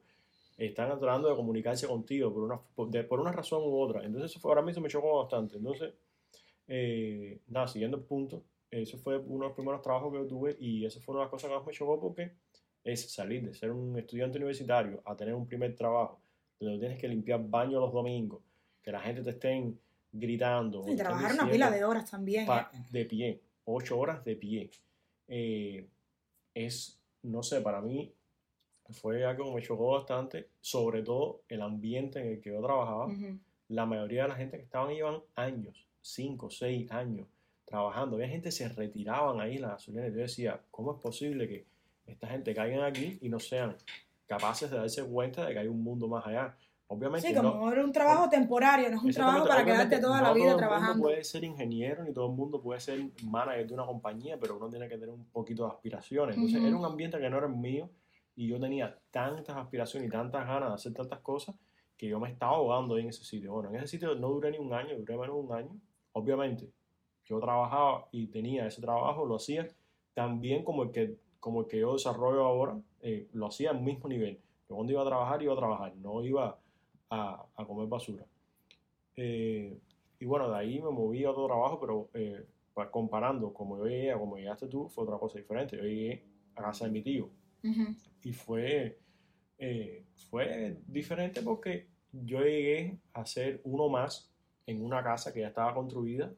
Están tratando de comunicarse contigo por una, por, de- por una razón u otra. Entonces, eso fue, ahora mismo me chocó bastante. Entonces, eh, nada, siguiendo el punto, eso fue uno de los primeros trabajos que yo tuve y eso fue una de las cosas que más me chocó porque es salir de ser un estudiante universitario a tener un primer trabajo donde tienes que limpiar baños los domingos, que la gente te estén gritando. Y trabajar una pila de horas también. pa- eh. de pie, ocho horas de pie. Eh, es, no sé, para mí fue algo que me chocó bastante, sobre todo el ambiente en el que yo trabajaba. Ujú. La mayoría de la gente que estaban llevan años, cinco, seis años trabajando. Había gente que se retiraban ahí en la gasolina y yo decía, ¿cómo es posible que esta gente caigan aquí y no sean capaces de darse cuenta de que hay un mundo más allá? Obviamente Sí, no, como era un trabajo temporario, no es un trabajo para quedarte toda no la vida todo el trabajando. mundo puede ser ingeniero ni todo el mundo puede ser manager de una compañía, pero uno tiene que tener un poquito de aspiraciones. Entonces Ujú. era un ambiente que no era el mío y yo tenía tantas aspiraciones y tantas ganas de hacer tantas cosas que yo me estaba ahogando ahí en ese sitio. Bueno, en ese sitio no duré ni un año, duré menos de un año. Obviamente, yo trabajaba y tenía ese trabajo, lo hacía tan bien como el que, como el que yo desarrollo ahora, eh, lo hacía al mismo nivel. Yo cuando iba a trabajar, iba a trabajar, no iba a, a comer basura. Eh, y bueno, de ahí me moví a otro trabajo, pero eh, pa- comparando como yo llegué a como llegaste tú, fue otra cosa diferente. Yo llegué a casa de mi tío Ujú. Y fue, eh, fue diferente porque yo llegué a ser uno más en una casa que ya estaba construida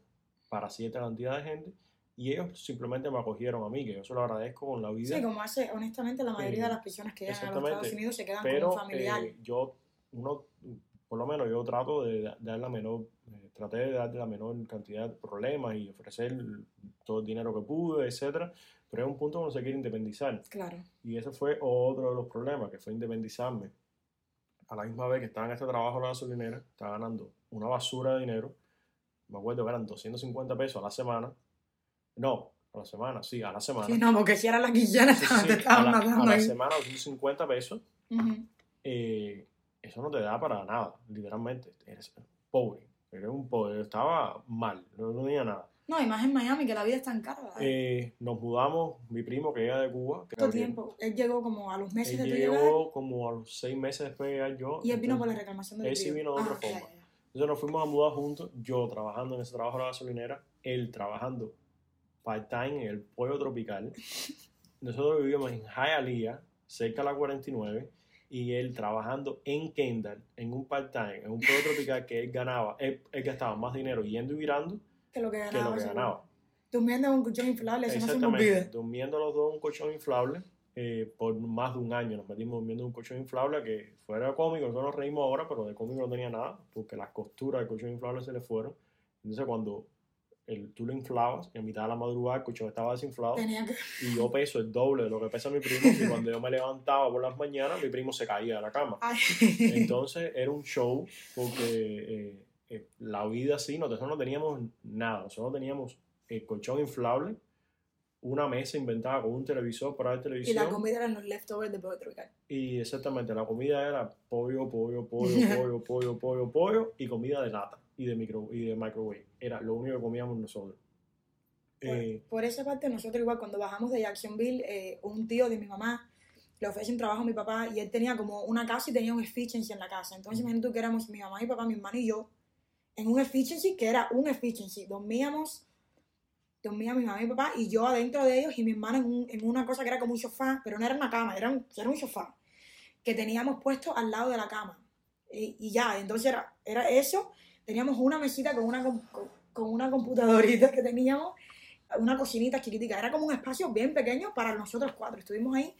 para cierta cantidad de gente y ellos simplemente me acogieron a mí, que yo se lo agradezco con la vida. Sí, como hace, honestamente, la mayoría Eh, de las personas que llegan a los. Estados Unidos se quedan pero con un familiar. eh, yo uno por lo menos yo trato de da- dar la menor traté de dar la menor cantidad de problemas y ofrecer todo el dinero que pude etcétera pero hay un punto donde se quiere independizar claro. y ese fue otro de los problemas que fue independizarme a la misma vez que estaba en este trabajo la gasolinera estaba ganando una basura de dinero me acuerdo que eran 250 pesos a la semana no a la semana sí a la semana Sí, no, porque si era la quincena, Sí, te sí, estaban a la, a matando la ahí. semana 250 pesos Ujú. eh, eso no te da para nada, literalmente. Eres pobre, eres un pobre, estaba mal, no, no tenía nada. No, y más en Miami, que la vida es tan cara. Eh, nos mudamos, mi primo que llega de Cuba. ¿Cuánto tiempo? Él llegó como a los meses Él de tu llegar. llegó como a los seis meses después de llegar yo. Y él vino por la reclamación del él sí vino de otra Ah, forma. ya, ya. Entonces nos fuimos a mudar juntos, yo trabajando en ese trabajo de la gasolinera, él trabajando part-time en el pollo tropical. Nosotros vivíamos en Hialeah, cerca de la 49, y él trabajando en Kendall, en un part-time, en un pollo tropical que él ganaba, él, él gastaba más dinero yendo y virando Que lo que que ganaba. lo que ganaba. Durmiendo en un colchón inflable, eso no se me olvida. durmiendo los dos en un colchón inflable eh, por más de un año. Nos metimos durmiendo en un colchón inflable que fuera cómico, nosotros nos reímos ahora, pero de cómico no tenía nada, porque las costuras del colchón inflable se le fueron. Entonces cuando el, tú lo inflabas, en mitad de la madrugada el colchón estaba desinflado que... y yo peso el doble de lo que pesa mi primo y cuando yo me levantaba por las mañanas mi primo se caía de la cama. Ay. Entonces era un show porque eh, eh, la vida así, nosotros no teníamos nada, nosotros teníamos el colchón inflable, una mesa inventada con un televisor para ver y televisión la comida eran los leftovers de pollo tropical. y exactamente la comida era pollo, pollo, pollo, pollo, pollo, pollo, pollo y comida de lata y de micro y de microwave. Era lo único que comíamos nosotros. Por, Eh, por esa parte, nosotros igual cuando bajamos de Jacksonville, eh, un tío de mi mamá le ofrece un trabajo a mi papá y él tenía como una casa y tenía un efficiency en la casa. Entonces, imagínate que éramos mi mamá, mi papá, mi hermano y yo en un efficiency que era un efficiency. Dormíamos, dormía mi mamá y mi papá y yo adentro de ellos y mi hermano en, un- en una cosa que era como un sofá, pero no era una cama, era un, era un sofá que teníamos puesto al lado de la cama. Y, y ya, entonces era, era eso. Teníamos una mesita con una, con, con una computadorita que teníamos una cocinita chiquitica. Era como un espacio bien pequeño para nosotros cuatro. Estuvimos ahí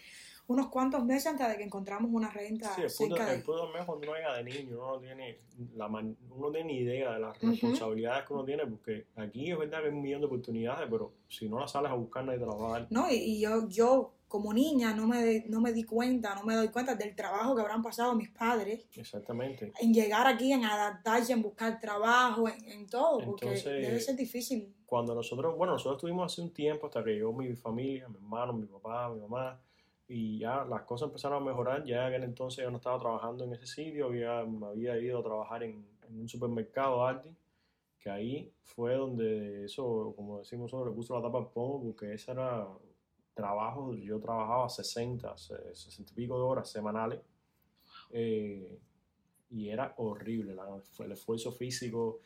unos cuantos meses antes de que encontramos una renta sí, el cerca el de... punto también es cuando uno llega de niño, uno no tiene, la man- uno no tiene idea de las responsabilidades que uno tiene, porque aquí es verdad que hay un millón de oportunidades, pero si no las sales a buscar nadie te las va a dar. No, y, y yo, yo como niña no me, de- no me di cuenta, no me doy cuenta del trabajo que habrán pasado mis padres Exactamente. en llegar aquí, en adaptarse, en buscar trabajo, en, en todo, porque debe ser difícil. cuando nosotros, bueno, nosotros estuvimos hace un tiempo hasta que llegó mi familia, mi hermano, mi papá, mi mamá, y ya las cosas empezaron a mejorar. Ya en entonces yo no estaba trabajando en ese sitio, había, me había ido a trabajar en, en un supermercado Aldi, que ahí fue donde eso, como decimos nosotros, le puso la tapa al pomo, porque ese era trabajo, yo trabajaba 60, se- 60 y pico de horas semanales, eh, y era horrible, la- el esfuerzo físico,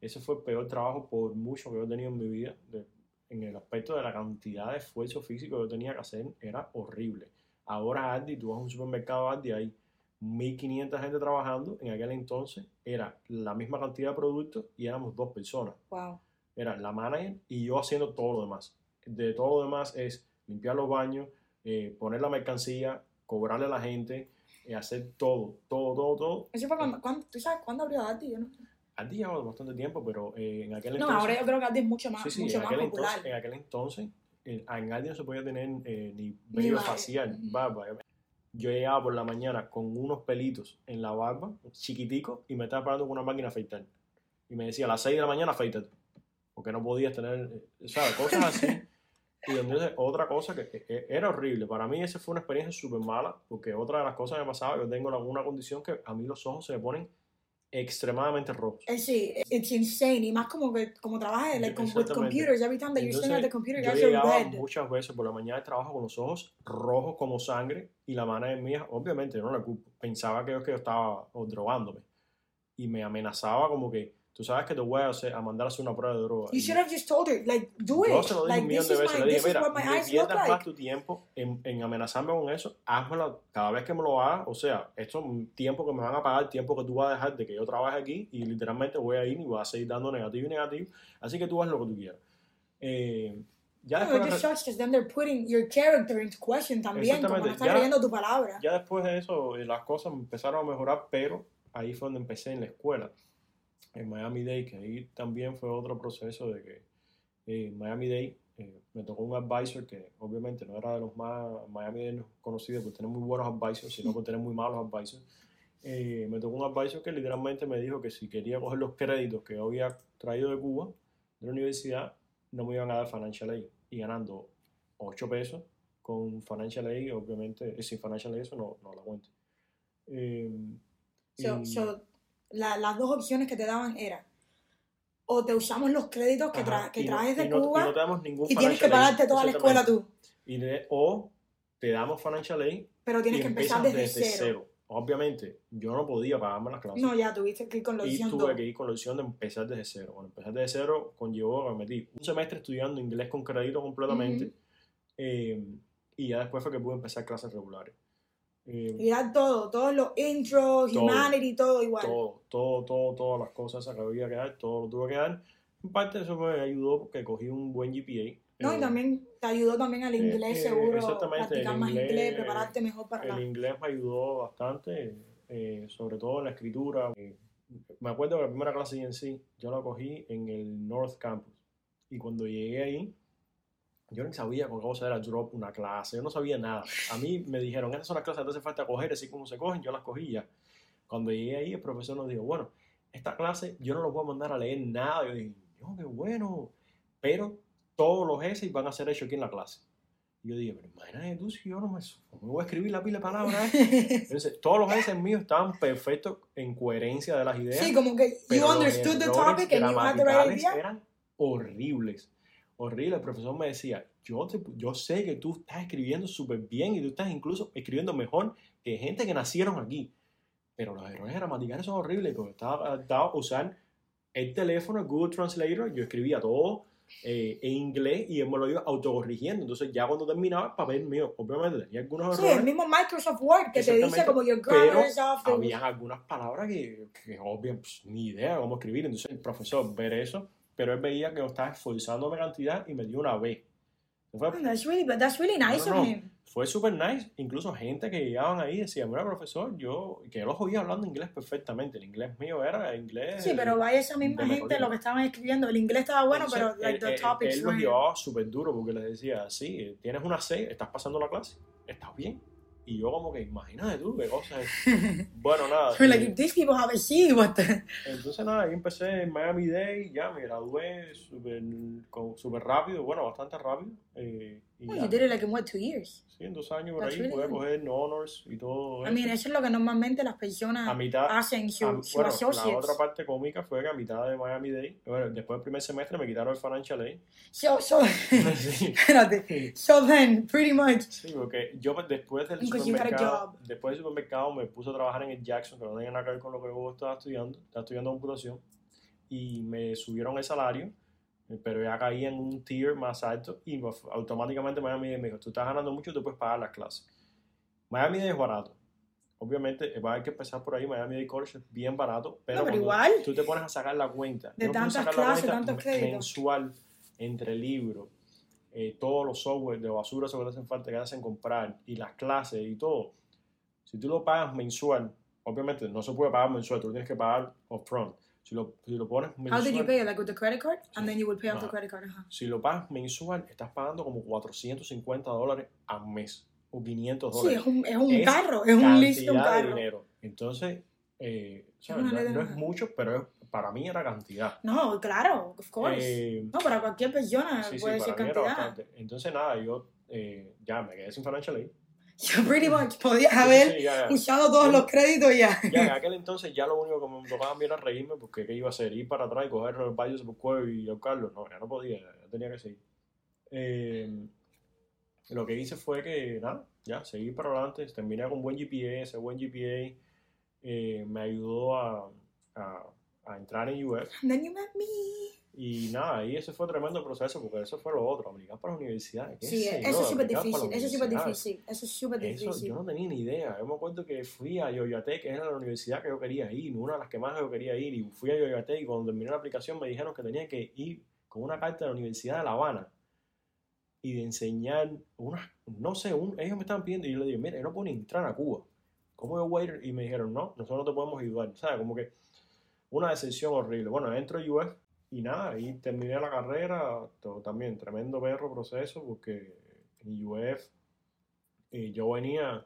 ese fue el peor trabajo por mucho que yo he tenido en mi vida. de- en el aspecto de la cantidad de esfuerzo físico que yo tenía que hacer, era horrible. Ahora Aldi, tú vas a un supermercado Aldi, hay 1500 gente trabajando. En aquel entonces era la misma cantidad de productos y éramos dos personas. Wow. Era la manager y yo haciendo todo lo demás. De todo lo demás es limpiar los baños, eh, poner la mercancía, cobrarle a la gente, eh, hacer todo, todo, todo, todo. Eso fue cuando, cuando- ¿tú sabes cuándo abrió Dati? Yo no, Aldi lleva bastante tiempo, pero eh, en aquel no, entonces... ahora yo creo que Dati es mucho más, Sí, sí, mucho en más popular. entonces, en aquel entonces, en Aldi no se podía tener eh, ni vello facial, Ujú. barba. Yo llegaba por la mañana con unos pelitos en la barba, chiquiticos, y me estaba parando con una máquina a afeitar. Y me decía, a las 6 de la mañana afeítate. Porque no podías tener, ¿sabes? Cosas así. Y entonces, otra cosa que, que- era horrible. Para mí, esa fue una experiencia súper mala, porque otra de las cosas que me pasaba, yo tengo alguna condición que a mí los ojos se me ponen extremadamente rojos. Eh, sí, it's insane. Y más como que como trabajas like, con, with computers, every time that you're sitting at the computer, yo you have llegaba red. muchas veces por la mañana de trabajo con los ojos rojos como sangre y la manager mía, obviamente, yo no la culpo, pensaba que yo, que yo estaba drogándome y me amenazaba como que tú sabes que te voy a, hacer, a mandar a hacer una prueba de droga. You should have just told her, like, do yo it. se lo dije like, un millón de veces, my, le dije, mira, no pierdas más like. tu tiempo en, en amenazarme con eso, házmelo cada vez que me lo hagas, o sea, esto es un tiempo que me van a pagar, tiempo que tú vas a dejar de que yo trabaje aquí y literalmente voy a ir y voy a seguir dando negativo y negativo, así que tú haz lo que tú quieras. Eh, ya No, después just sucks then they're putting your character into question también, como no están leyendo tu palabra. ya después de eso eh, las cosas empezaron a mejorar, pero ahí fue donde empecé en la escuela, en Miami Day, que ahí también fue otro proceso de que eh, en Miami Day eh, me tocó un advisor que obviamente no era de los más Miami Day conocidos por tener muy buenos advisors, sino por tener muy malos advisors. Eh, me tocó un advisor que literalmente me dijo que si quería coger los créditos que yo había traído de Cuba, de la universidad, no me iban a dar financial aid. Y ganando 8 pesos con financial aid, obviamente, eh, sin financial aid eso no, no la cuento. Eh, So, so, la- las dos opciones que te daban eran o te usamos los créditos que, tra- que y traes de y no, Cuba y no te damos ningún y tienes que pagarte toda la escuela tú. Y de- o te damos financial aid Pero tienes y que empezar desde, cero. Obviamente, yo no podía pagarme las clases. No, ya tuviste que ir con la y opción tuve dos. que ir con la opción de empezar desde cero. Bueno, empezar desde cero conllevó, me metí un semestre estudiando inglés con crédito completamente eh, y ya después fue que pude empezar clases regulares. Eh, Y ya todo, todos los intros, Todo. humanity, todo igual. todo, todo, todo, todas las cosas que había que dar, todo lo tuve que dar. En parte eso me ayudó porque cogí un buen GPA. No, y Eh, también te ayudó también al eh, inglés, eh, seguro, exactamente, practicar más inglés, inglés, prepararte mejor para la... El inglés me ayudó bastante, eh, sobre todo en la escritura. Eh, me acuerdo que la primera clase en sí, yo la cogí en el North Campus. Y cuando llegué ahí, yo no sabía con cómo se era drop una clase, yo no sabía nada. A mí me dijeron, estas son las clases que te hace falta coger, así como se cogen, yo las cogí ya. Cuando llegué ahí, el profesor nos dijo, bueno, esta clase yo no los voy a mandar a leer nada. Yo dije, no, qué bueno. Pero todos los essays van a ser hechos aquí en la clase. Y yo dije, pero imagínate tú si yo no me, no me voy a escribir la pila de palabras. Entonces, todos los essays míos estaban perfectos en coherencia de las ideas. sí, como que you understood the topic and you had the right idea. eran horribles. Horribles. El profesor me decía, yo, te- yo sé que tú estás escribiendo súper bien y tú estás incluso escribiendo mejor que gente que nacieron aquí. Pero los errores gramaticales son horribles porque estaba adaptado a usar el teléfono, el Google Translator, yo escribía todo eh, en inglés y él me lo iba autocorrigiendo. Entonces ya cuando terminaba el papel mío, obviamente tenía algunos Sí, errores. el mismo Microsoft Word que te dice como your grammar is off. habían algunas palabras que, que obvio, pues, ni idea cómo escribir. Entonces el profesor ver eso, pero él veía que yo estaba esforzándome cantidad y me dio una B. Fue, Mm, That's really, but that's really nice No, no, of him. fue súper nice. Incluso gente que llegaban ahí decía, mira profesor, yo, que yo los oía hablando inglés perfectamente. El inglés mío era inglés. Sí, pero vaya esa misma gente lo que estaban escribiendo. El inglés estaba bueno, Entonces, pero like, él, the él- topics él los llevaba súper duro porque les decía, sí, tienes una C, estás pasando la clase, estás bien. Y yo como que, imagínate tú, qué cosa es. Bueno, nada. We're like, these people have a C, what the... Entonces nada, ahí empecé en Miami Day, ya me gradué súper súper rápido, bueno, bastante rápido. eh, y ya, you did it like in what, two years? sí, en dos años por That's ahí really good. coger honors y todo I eso. mean, eso es lo que normalmente las personas a mitad, hacen, su, a- su bueno, la associates. otra parte cómica fue que a mitad de Miami Day, bueno, después del primer semestre me quitaron el financial aid. So, so, espérate. So then, pretty much, sí, porque yo pues, después del Because supermercado, después del supermercado me puse a trabajar en el Jackson, que no tenía nada que ver con lo que yo estaba estudiando, estaba estudiando computación, y me subieron el salario, pero ya caí en un tier más alto y automáticamente Miami me dijo, tú estás ganando mucho, tú puedes pagar las clases. Miami es barato. Obviamente, eh, va a haber que empezar por ahí. Miami Dade College es bien barato, pero, No, pero cuando igual. tú te pones a sacar la cuenta, De tantas clases, tantos créditos. mensual entre libros, eh, todos los software de basura te hacen falta, que hacen comprar, y las clases y todo. Si tú lo pagas mensual, obviamente no se puede pagar mensual, tú lo tienes que pagar upfront. Si lo, si lo pones mensual, how did you pay it? Like with the credit card? And Sí. then you would pay off the credit card, ajá. si lo pagas mensual, estás pagando como 450 dólares al mes o 500 Sí, dólares. es un, es un Es carro, es un list de un cantidad de carro. dinero. Entonces, eh, ¿sabes? no, no es mucho, pero es- para mí era cantidad. No, claro, of course. Eh, no, para cualquier persona sí, sí, puede ser para mí cantidad. Entonces, nada, yo eh, ya me quedé sin financial aid. So pretty much podías haber Sí, ya, ya. usado todos los créditos ya. Ya en aquel entonces ya lo único que me tocaba a mí era reírme porque ¿qué iba a hacer? Ir para atrás y coger el Valle por Cuevo y buscarlo. No, ya no podía, ya tenía que seguir. Eh, lo que hice fue que, nada, ya, seguí para adelante, terminé con buen GPA, ese buen GPA eh, me ayudó a, a, a entrar en UF And then you met me. Y nada, y ese fue tremendo proceso porque eso fue lo otro, aplicar para la universidad. qué Sí, eso es súper difícil, eso es súper difícil, eso es súper Eso difícil. yo no tenía ni idea. Yo me acuerdo que fui a Yoyate, que era la universidad que yo quería ir, una de las que más yo quería ir, y fui a Yoyate y cuando terminé la aplicación me dijeron que tenía que ir con una carta de la Universidad de La Habana y de enseñar unas, no sé, un, ellos me estaban pidiendo y yo le dije, mira, yo no puedo ni entrar a Cuba. ¿Cómo yo voy a ir? Y me dijeron, no, nosotros no te podemos ayudar. ¿Sabes? Como que una decepción horrible. Bueno, entro a UF y nada, ahí terminé la carrera, todo, también tremendo perro proceso porque en UF eh, yo venía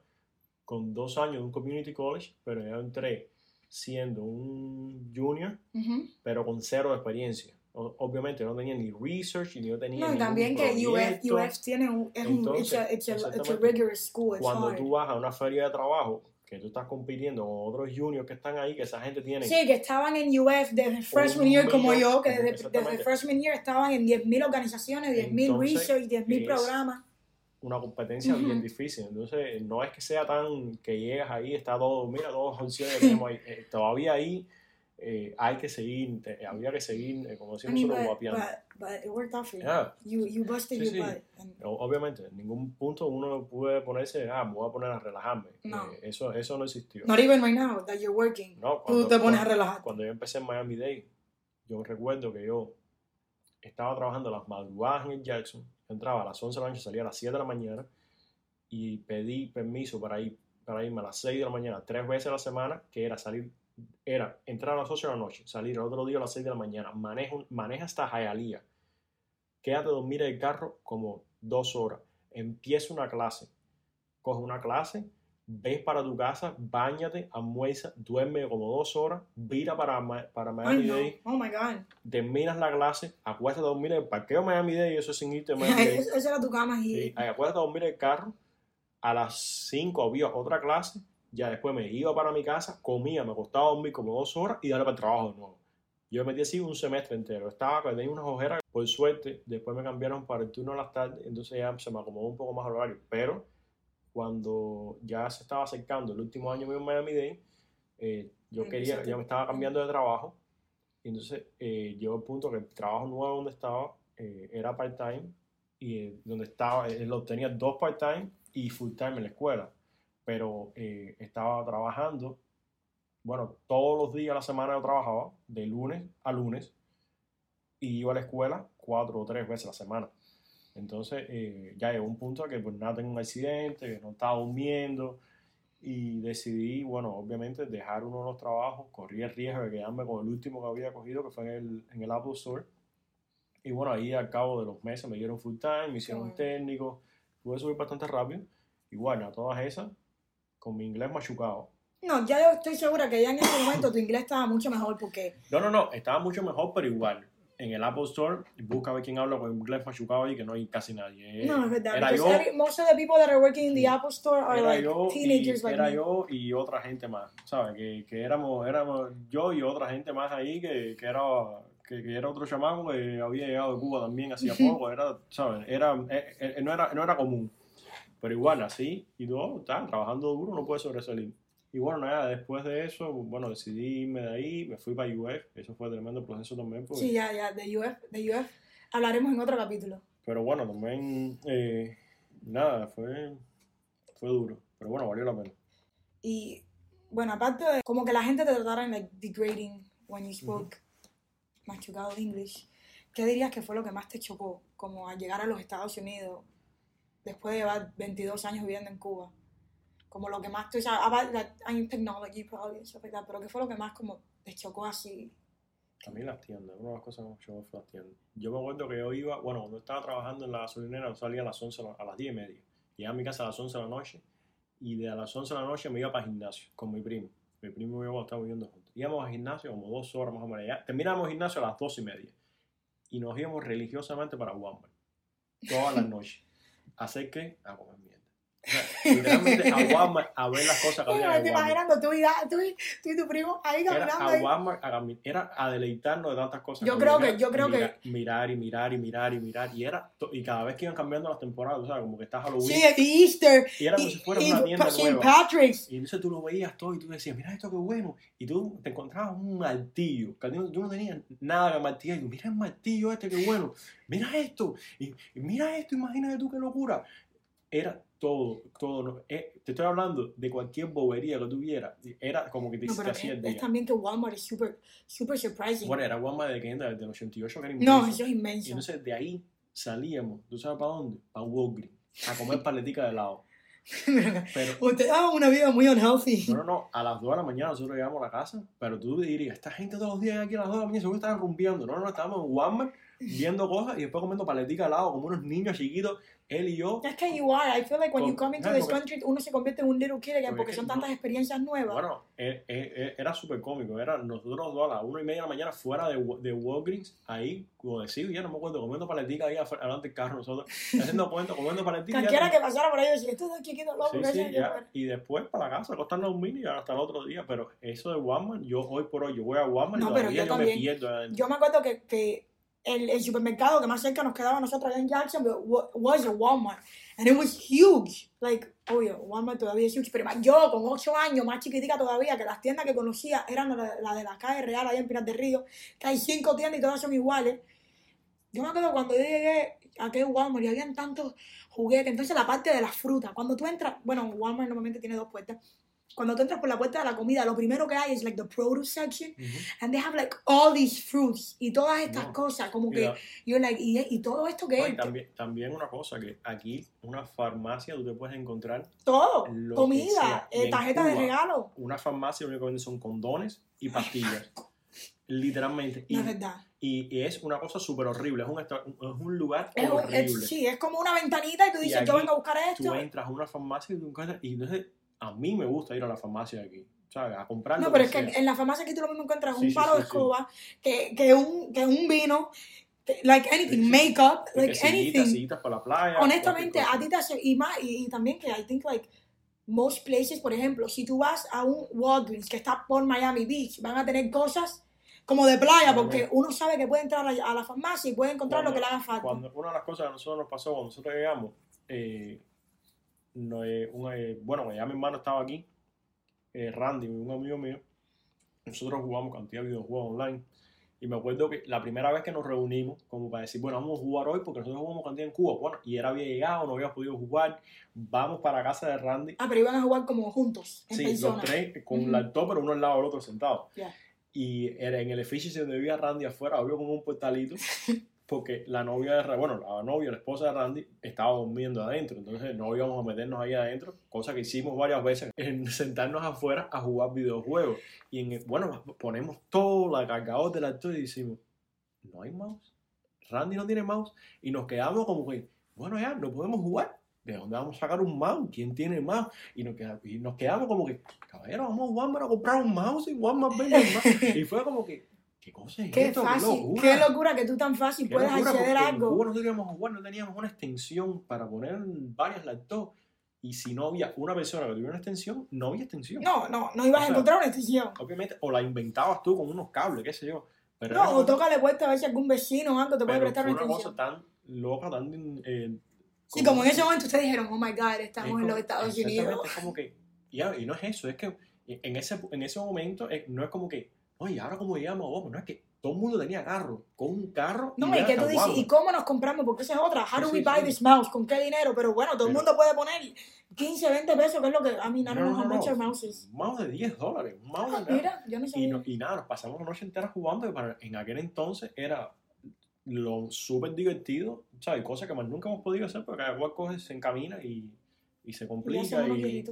con dos años de un community college, pero yo entré siendo un junior, pero con cero experiencia. O- obviamente no tenía ni research ni yo tenía No, y también que UF. UF tiene un, es un, it's a, it's a, it's a exactamente, rigorous school, it's Cuando hard. tú vas a una feria de trabajo, que tú estás compitiendo con otros juniors que están ahí, que esa gente tiene... Sí, que estaban en UF desde freshman year como yo, que desde, desde freshman year estaban en 10.000 organizaciones, 10.000 Entonces, research, 10.000 es- programas. una competencia bien difícil. Entonces, no es que sea tan que llegas ahí, está todo, mira, todas las opciones que tenemos ahí. Eh, todavía ahí eh, hay que seguir, te- había que seguir, eh, como I decimos mean, nosotros, but, but, but it worked out for you. Yeah. You, you busted Sí, your sí. butt. and- Obviamente, en ningún punto uno puede ponerse, ah, me voy a poner a relajarme. No. Eh, eso, eso no existió. Not even right now that you're working. No, Tú te pones a cuando- relajar. cuando yo empecé en Miami Dade, yo recuerdo que yo estaba trabajando las madrugadas en el Jackson, entraba a las 11 de la noche, salía a las 7 de la mañana y pedí permiso para, ir, para irme a las 6 de la mañana, tres veces a la semana, que era salir, era entrar a las 8 de la noche, salir el otro día a las 6 de la mañana, manejo, maneja hasta Hialeah, quédate a dormir en el carro como dos horas, empieza una clase, coge una clase, ves para tu casa, bañate, almuerza, duerme como dos horas, vira para, para Miami no. Dade, Oh my God. terminas la clase, acuéstate a dormir en el parqueo Miami Dade, eso es sin irte a Miami Dade. Esa era tu cama y... Sí, acuérdate a dormir en el carro. A las 5 había otra clase. Ya después me iba para mi casa, comía, me costaba dormir como dos horas y darle para el trabajo de nuevo. Yo me metí así un semestre entero. Estaba, tenía unas ojeras. Por suerte, después me cambiaron para el turno de las tardes, entonces ya se me acomodó un poco más el horario. Pero cuando ya se estaba acercando el último año mío en Miami Dade, eh, yo quería, ya me estaba cambiando de trabajo. Y entonces eh, llegó el punto que el trabajo nuevo donde estaba eh, era part-time y eh, donde estaba, él lo tenía dos part-time y full-time en la escuela. Pero eh, estaba trabajando, bueno, todos los días de la semana yo trabajaba, de lunes a lunes, y iba a la escuela cuatro o tres veces a la semana. Entonces eh, ya llegó un punto que pues nada, tengo un accidente, que no estaba durmiendo, y decidí, bueno, obviamente dejar uno de los trabajos, corrí el riesgo de quedarme con el último que había cogido, que fue en el, en el Apple Store. Y bueno, ahí al cabo de los meses me dieron full time, me hicieron un técnico, pude subir bastante rápido. Y bueno, a todas esas, con mi inglés machucado. No, ya yo estoy segura que ya en ese momento tu inglés estaba mucho mejor porque... No, no, no, estaba mucho mejor, pero igual. En el Apple Store, busca ver quién habla con inglés machucado ahí, que no hay casi nadie. No, es verdad. Era yo, every- most of the people that are working in the. Apple Store are like yo, teenagers y, like era me. yo y otra gente más, ¿sabes? Que, que éramos, éramos yo y otra gente más ahí que, que era que, que era otro chamaco que había llegado de Cuba también hacía poco, era, ¿sabes? Era, eh, eh, no, era, no era común, pero igual así, y todo, está, trabajando duro no puede sobresalir. Y bueno, nada, después de eso, bueno, decidí irme de ahí, me fui para UF, eso fue tremendo proceso también, porque- Sí, ya, ya, de UF, de UF hablaremos en otro capítulo. pero bueno, también, eh, nada, fue, fue duro, pero bueno, valió la pena. Y bueno, aparte de como que la gente te tratara en like degrading when you spoke machucado English, ¿qué dirías que fue lo que más te chocó como al llegar a los Estados Unidos después de llevar 22 años viviendo en Cuba? Como lo que más o sea, about that I'm technology probably, stuff like that, pero ¿qué fue lo que más como te chocó así? A mí las tiendas, una de las cosas que me chocó fue las tiendas. Yo me acuerdo que yo iba, bueno, cuando estaba trabajando en la gasolinera, yo salía a las 11, de la- a las 10 y media. Llegaba a mi casa a las 11 de la noche y de a las 11 de la noche me iba para el gimnasio con mi primo. Mi primo y yo estábamos viviendo juntos. Íbamos al gimnasio como dos horas más o menos. Ya, terminábamos el gimnasio a las 12 y media y nos íbamos religiosamente para Walmart todas las noches. ¿A hacer qué? A comer mierda. O sea, literalmente a Walmart a ver las cosas que había Walmart. imaginando tú y, da- tú, y, tú y tu primo ahí Era caminando a ahí. Walmart, a era a deleitarnos de tantas cosas. Yo que creo que- yo creo que- Mira- Mirar y mirar y mirar y mirar. Y era y cada vez que iban cambiando las temporadas, ¿sabes? Como que está Halloween. Sí, y Easter. y era como y, si fuera una tienda St. nueva. Patrick's. Y entonces tú lo veías todo y tú decías, mira esto qué bueno. Y tú te encontrabas un martillo. Que tú no tenías nada que martillar. Y tú, mira el martillo este, qué bueno. Mira esto. Y, y mira esto, imagínate tú qué locura. Era todo, todo. no, eh, te estoy hablando de cualquier bobería que tuviera. Era como que te, No, te pero el es, es también que Walmart es super, super surprising. Bueno, era Walmart de que desde el 88 que era no, inmenso. eso es Y inmenso. entonces de ahí salíamos, ¿tú sabes para dónde? Para Walgreens, a comer paletica de helado. Pero, Ustedes daban una vida muy unhealthy. no, no, no, a las 2 de la mañana nosotros llegamos a la casa, pero tú dirías, esta gente todos los días aquí a las 2 de la mañana seguro estaban rumbeando. No, no, estábamos en Walmart viendo cosas y después comiendo paletica al lado como unos niños chiquitos, él y yo. Es que you are. I feel like when you Con- come into no, this porque- country, uno se convierte en un little kid again Porque porque es son que tantas no- experiencias nuevas. Bueno, eh, eh, eh, era súper cómico. Era nosotros dos a las una y media de la mañana fuera de, de Walgreens, ahí, como decía, ya no me acuerdo, comiendo paletica ahí afuera- delante del carro nosotros, haciendo cuenta, comiendo paletica. Cualquiera que pasara por ahí decía, estos dos chiquitos locos Sí, sí, ya. Y después para la casa, acostarnos a dormir y hasta el otro día. Pero eso de Walmart, yo hoy por hoy, yo voy a Walmart No, y pero todavía yo yo, me también. pierdo adentro. Yo me acuerdo que, que el, supermercado que más cerca nos quedaba a nosotros allá en Jacksonville wa- was a Walmart. And it was huge. Like, obvio, Walmart todavía es huge. Pero yo, con 8 años, más chiquitica todavía, que las tiendas que conocía eran las la de la calle real, allá en Pinar del Río, que hay cinco tiendas y todas son iguales. Yo me acuerdo cuando llegué a aquel Walmart y habían tantos juguetes. Entonces, la parte de las frutas, cuando tú entras, bueno, Walmart normalmente tiene dos puertas. Cuando tú entras por la puerta de la comida, lo primero que hay es like the produce section. Ujú. And they have like all these fruits y todas estas No. cosas, como Y que yo like, y, y todo esto que no, y es, también, también una cosa, que aquí, una farmacia, tú te puedes encontrar todo, comida. Y eh, tarjetas de regalo, una farmacia lo único que venden son condones y pastillas. Literalmente. Y, no es verdad. y- y es una cosa súper horrible. Es un, es un lugar Es, horrible. es- sí, es como una ventanita y tú Y dices, yo aquí vengo a buscar Tú esto. entras a una farmacia y tú encuentras. Y entonces, a mí me gusta ir a la farmacia aquí. ¿Sabes? A comprar. No, lo pero es que sea. en la farmacia aquí tú lo mismo encuentras Sí, un sí, palo sí, de escoba, que, que, un, que un vino, que- like anything, makeup, like que sillitas, anything. sillitas para la playa. Honestamente, a ti te hace, y más, y, y también que I think like most places, por ejemplo, si tú vas a un Walgreens que está por Miami Beach, van a tener cosas como de playa, porque uno sabe que puede entrar a la, farmacia y puede encontrar lo Cuando- que le haga falta. Cuando, una de las cosas que a nosotros nos pasó cuando nosotros llegamos, eh, no, eh, un, eh, bueno, ya mi hermano estaba aquí, eh, Randy, un amigo mío, nosotros jugamos cantidad de videojuegos online. Y me acuerdo que la primera vez que nos reunimos, como para decir, bueno, vamos a jugar hoy porque nosotros jugamos cantidad en Cuba. Bueno, y él había llegado, no había podido jugar. Vamos para casa de Randy. Ah, pero iban a jugar como juntos, en Sí, persona. los tres con Ujú. un laptop, pero uno al lado del otro sentado. Ya. Y era en el edificio donde vivía Randy afuera, había como un portalito, porque la novia de bueno, la novia, la esposa de Randy, estaba durmiendo adentro. Entonces no íbamos a meternos ahí adentro, cosa que hicimos varias veces, en sentarnos afuera a jugar videojuegos. Y en, bueno, ponemos todo, la cargador del laptop y decimos, no hay mouse. Randy no tiene mouse. Y nos quedamos como que, bueno, ya, no podemos jugar. ¿De dónde vamos a sacar un mouse? ¿Quién tiene mouse? Y nos, queda- y nos quedamos como que, caballero, vamos a Walmart a comprar un mouse y Walmart vende un mouse. Y fue como que, ¿qué cosa es Qué esto? fácil, locura! qué locura que tú tan fácil Qué puedes locura, acceder a en algo. Cuba nosotros íbamos a jugar, no teníamos una extensión para poner varias laptops. Y si no había una persona que tuviera una extensión, no había extensión. No, no, no ibas O a sea, encontrar una extensión. Obviamente, o la inventabas tú con unos cables, qué sé yo. Pero No, o como- tócale puerta a ver si algún vecino o algo te puede prestar una una extensión. cosa tan loca, tan... eh, Sí, como en ese momento ustedes dijeron, oh my god, estamos Es en como- los Estados Unidos. Es como que, y no es eso, es que en ese, en ese momento eh, no es como que, oye, ahora como llegamos a Walmart, no es que todo el mundo tenía carro, con un carro. No, y llegaste que tú dices. ¿y cómo nos compramos? Porque esa es otra. How do we buy this mouse? ¿Con qué dinero? Pero bueno, todo el mundo puede poner 15, 20 pesos, que es lo que a mí no, No, no, no, mouses. Un mouse de 10 dólares, un mouse Ah, de mira, yo no y, sabía. no- y nada, nos pasamos la noche entera jugando, y para, en aquel entonces era lo súper divertido, ¿sabes? Cosa que más nunca hemos podido hacer porque cada cual coge, se encamina y, y se complica. Y,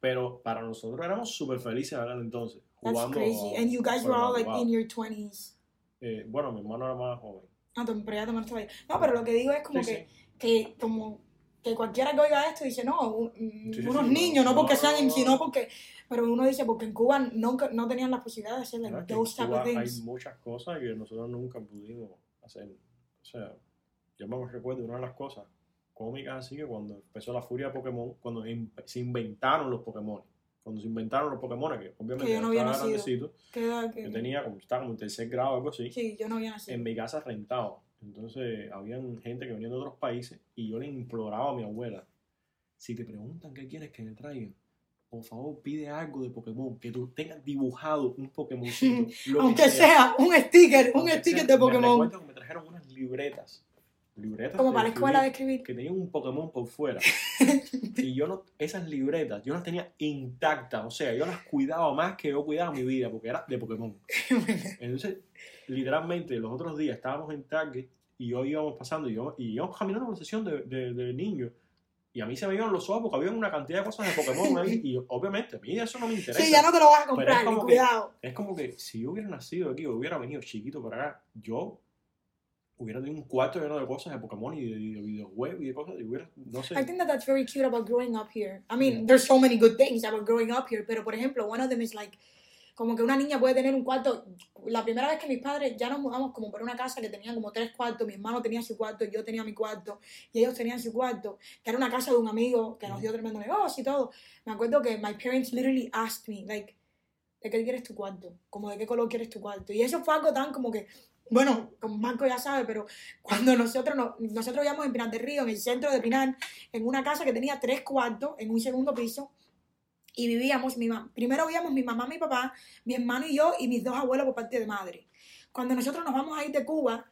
pero para nosotros éramos súper felices en aquel entonces, That's crazy. And you guys were all like in your 20s. Eh, bueno, mi hermano era más joven. Ah, pero ya ahí. No, pero lo que digo es como Sí, que, sí. que como que cualquiera que oiga esto dice, no, un- Sí, sí, unos niños, no, no, porque no, sean, no, sino no. porque, pero uno dice, porque en Cuba nunca, no tenían la posibilidad de hacer like, ¿no? Those type of hay things. muchas cosas que nosotros nunca pudimos hacer. O sea, yo me recuerdo una de las cosas cómicas así que cuando empezó la furia de Pokémon, cuando se inventaron los Pokémon. Cuando se inventaron los Pokémon, que obviamente Que yo no había nacido. grandecito, ¿Qué edad que- yo tenía como, estaba como en tercer grado o algo así, Sí, yo no había nacido. en mi casa rentado. Entonces, habían gente que venía de otros países y yo le imploraba a mi abuela, si te preguntan qué quieres que le traiga, por favor pide algo de Pokémon, que tú tengas dibujado un que Aunque sea un sticker, un Aunque sticker sea. de Me Pokémon. recuerdo que me trajeron unas libretas. Libretas Como para la escuela de escribir, que tenían un Pokémon por fuera. y yo no, esas libretas, yo las tenía intactas. O sea, yo las cuidaba más que yo cuidaba mi vida, porque era de Pokémon. Entonces, literalmente, los otros días estábamos en Target y yo íbamos pasando y, yo, y íbamos caminando por la sesión de, de, de niños. Y a mí se me iban los ojos porque había una cantidad de cosas de Pokémon ahí. Y obviamente, a mí eso no me interesa. Sí, ya no te lo vas a Pero es comprar, como que- cuidado. Es como que si yo hubiera nacido aquí o hubiera venido chiquito para acá, yo hubiera tenido un cuarto lleno de cosas de Pokémon y de, de videojuegos y de cosas, y hubiera, no sé. I think that that's very cute about growing up here. I mean, there's so many good things about growing up here, pero por ejemplo, one of them is like, como que una niña puede tener un cuarto. La primera vez que mis padres ya nos mudamos como por una casa que tenía como tres cuartos, mi hermano tenía su cuarto, yo tenía mi cuarto, y ellos tenían su cuarto, que era una casa de un amigo que nos dio tremendo negocio y todo. Me acuerdo que my parents literally asked me, like, ¿de qué quieres tu cuarto? Como de qué color quieres tu cuarto. Y eso fue algo tan como que, bueno, como Marco ya sabe, pero cuando nosotros nos, nosotros vivíamos en Pinar del Río, en el centro de Pinar, en una casa que tenía tres cuartos, en un segundo piso, y vivíamos, mi primero vivíamos mi mamá, mi papá, mi hermano y yo, y mis dos abuelos por parte de madre. Cuando nosotros nos vamos a ir de Cuba,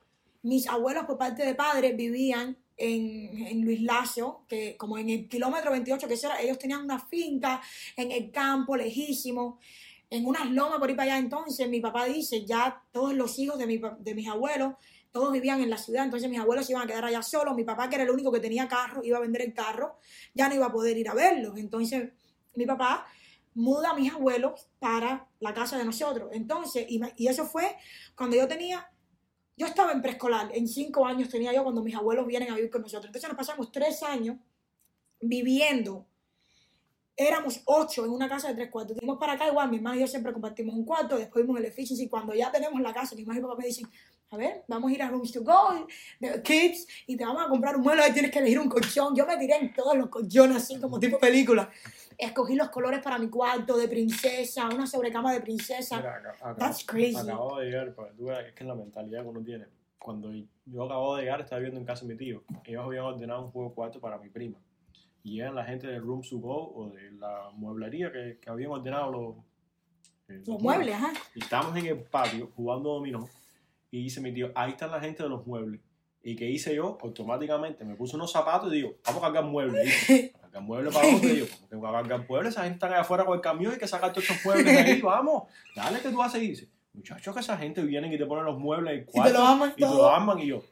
mis abuelos por parte de padre vivían en, en Luis Lacio, que como en el kilómetro 28, que eso era, ellos tenían una finca en el campo, lejísimo, en unas lomas por ahí para allá. Entonces, mi papá dice, ya todos los hijos de, mi de mis abuelos, todos vivían en la ciudad, entonces mis abuelos se iban a quedar allá solos. Mi papá, que era el único que tenía carro, iba a vender el carro, ya no iba a poder ir a verlos. Entonces, mi papá muda a mis abuelos para la casa de nosotros. Entonces, y, y eso fue cuando yo tenía, yo estaba en preescolar, en cinco años tenía yo cuando mis abuelos vienen a vivir con nosotros. Entonces nos pasamos tres años viviendo. Éramos ocho en una casa de tres cuartos. Dimos para acá igual, mi hermano y yo siempre compartimos un cuarto, después vimos el efficiency. Cuando ya tenemos la casa, mi mamá y papá me dicen, a ver, vamos a ir a Rooms to Go, Kids, y te vamos a comprar un mueble, ahí tienes que elegir un colchón. Yo me tiré en todos los colchones, así como tipo película. Escogí los colores para mi cuarto de princesa, una sobrecama de princesa. Mira, acá- acá- That's crazy. Acabo de llegar, tú veas, es que es la mentalidad que uno tiene. Cuando yo acabo de llegar, estaba viviendo en casa de mi tío. Ellos habían ordenado un juego de cuarto para mi prima. Y llegan la gente de Room to Go o de la mueblería que, que habían ordenado los, eh, Los muebles, ajá. Y estábamos en el patio jugando dominó. Y dice mi tío, ahí están la gente de los muebles. ¿Y qué hice yo? Automáticamente me puse unos zapatos y digo, vamos a cargar muebles. Dice, ¿A cargar muebles para dónde? Y yo, ¿cómo que voy a cargar muebles? Esa gente está allá afuera con el camión y que sacar todos estos muebles de ahí, vamos. Dale que tú a seguir. Dice, muchachos, que esa gente viene y te ponen los muebles en el Y te cuarto lo aman y te lo todo. arman. Y yo,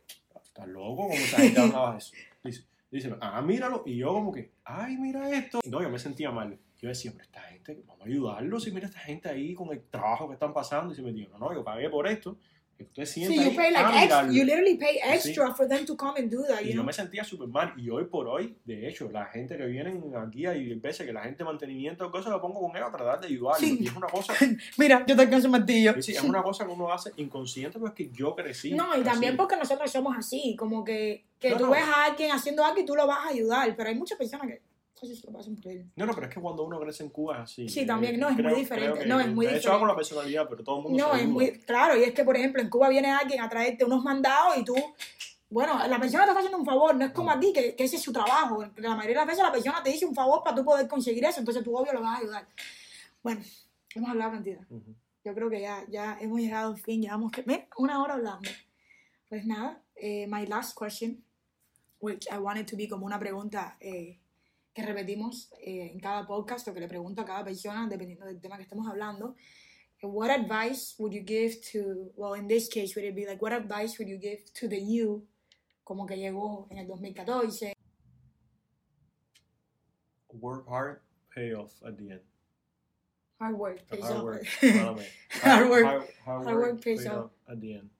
¿estás loco? ¿Cómo esa gente hablaba eso? Dice, dice, ah, míralo. Y yo como que, ay, mira esto. No, yo me sentía mal. Yo decía, pero esta gente, vamos a ayudarlos. Y mira esta gente ahí con el trabajo que están pasando. Y se me dijo, no, no, yo pagué por esto. Que usted Sí, sienta you ahí pay like mirarlo". you literally pay Sí. extra for them to come and do that, Y you yo know? me sentía súper mal. Y hoy por hoy, de hecho, la gente que vienen aquí, hay veces que la gente de mantenimiento, cosas lo pongo con ellos a tratar de ayudarlos. Sí. Y es una cosa, Mira, yo te alcanzo el martillo. sí, es una cosa que uno hace inconsciente, pero es que yo crecí. No, y también así. porque nosotros somos así, como que, que No, tú no. ves a alguien haciendo algo y tú lo vas a ayudar, pero hay muchas personas que eso lo pasan por él. No, no, pero es que cuando uno crece en Cuba es así. Sí, también, no, es muy diferente, no, es muy de hecho, diferente. hago la personalidad, pero todo el mundo No, se es ayuda. muy claro, y es que, por ejemplo, en Cuba viene alguien a traerte unos mandados y tú, bueno, la persona te está haciendo un favor, no es como aquí, que, que ese es su trabajo. La mayoría de las veces la persona te dice un favor para tú poder conseguir eso, entonces tú obvio lo vas a ayudar. Bueno, hemos hablado cantidad. Ujú. Yo creo que ya, ya hemos llegado al fin, llevamos que, mira, una hora hablando. Pues nada, eh, my last question, which I wanted to be como una pregunta eh, que repetimos eh, en cada podcast o que le pregunto a cada persona, dependiendo del tema que estemos hablando. What advice would you give to, well, in this case, would it be like, what advice would you give to the you, como que llegó en el 2014? Work hard, pay off at the end. Hard work, pays Hard off. work. Hard work. Hard, work pays pay off. off at the end.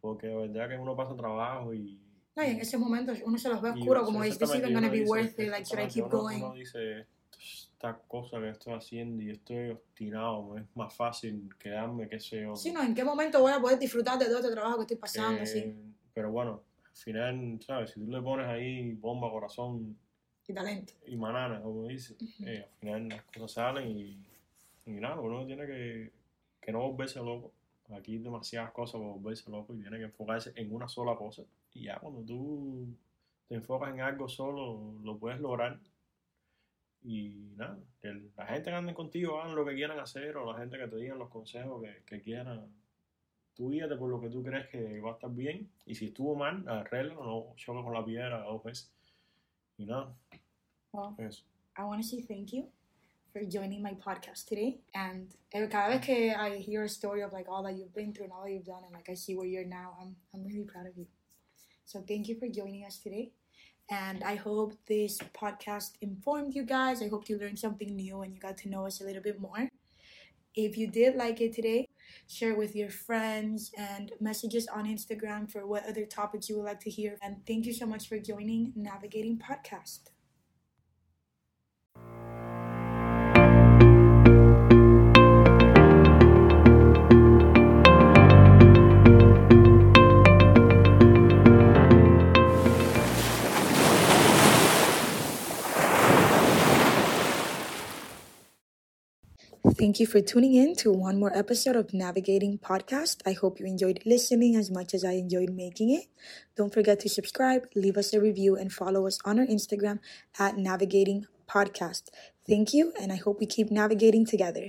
Porque de verdad que uno pasa trabajo y... No, y en esos momentos uno se los ve oscuro, como is this even gonna be dice, worth it? Like, should I keep uno- going? Uno dice, esta cosa que estoy haciendo y estoy obstinado, es más fácil quedarme, qué sé yo. Sí, no, ¿en qué momento voy a poder disfrutar de todo este trabajo que estoy pasando? Eh, sí, Pero bueno, al final, ¿sabes? Si tú le pones ahí bomba, corazón y talento. y banana, como dice, eh, al final las cosas salen y, y nada, uno tiene que, que no volverse loco. Aquí hay demasiadas cosas para volverse loco y tiene que enfocarse en una sola cosa. Y ya cuando tú te enfocas en algo solo, lo puedes lograr. Y nada, que la gente que ande contigo hagan lo que quieran hacer o la gente que te digan los consejos que, que quieran. Tú guíate por lo que tú crees que va a estar bien. Y si estuvo mal, arréglalo, no choques con la piedra dos veces. Y nada, Well, eso. I want to say thank you for joining my podcast today. And eh, cada vez que I hear a story of like all that you've been through and all that you've done, and like I see where you're now, I'm I'm really proud of you. So thank you for joining us today. And I hope this podcast informed you guys. I hope you learned something new and you got to know us a little bit more. If you did like it today, share with your friends, and messages on Instagram for what other topics you would like to hear. And thank you so much for joining Navigating Podcast. Thank you for tuning in to one more episode of Navigating Podcast. I hope you enjoyed listening as much as I enjoyed making it. Don't forget to subscribe, leave us a review, and follow us on our Instagram at Navigating Podcast. Thank you, and I hope we keep navigating together.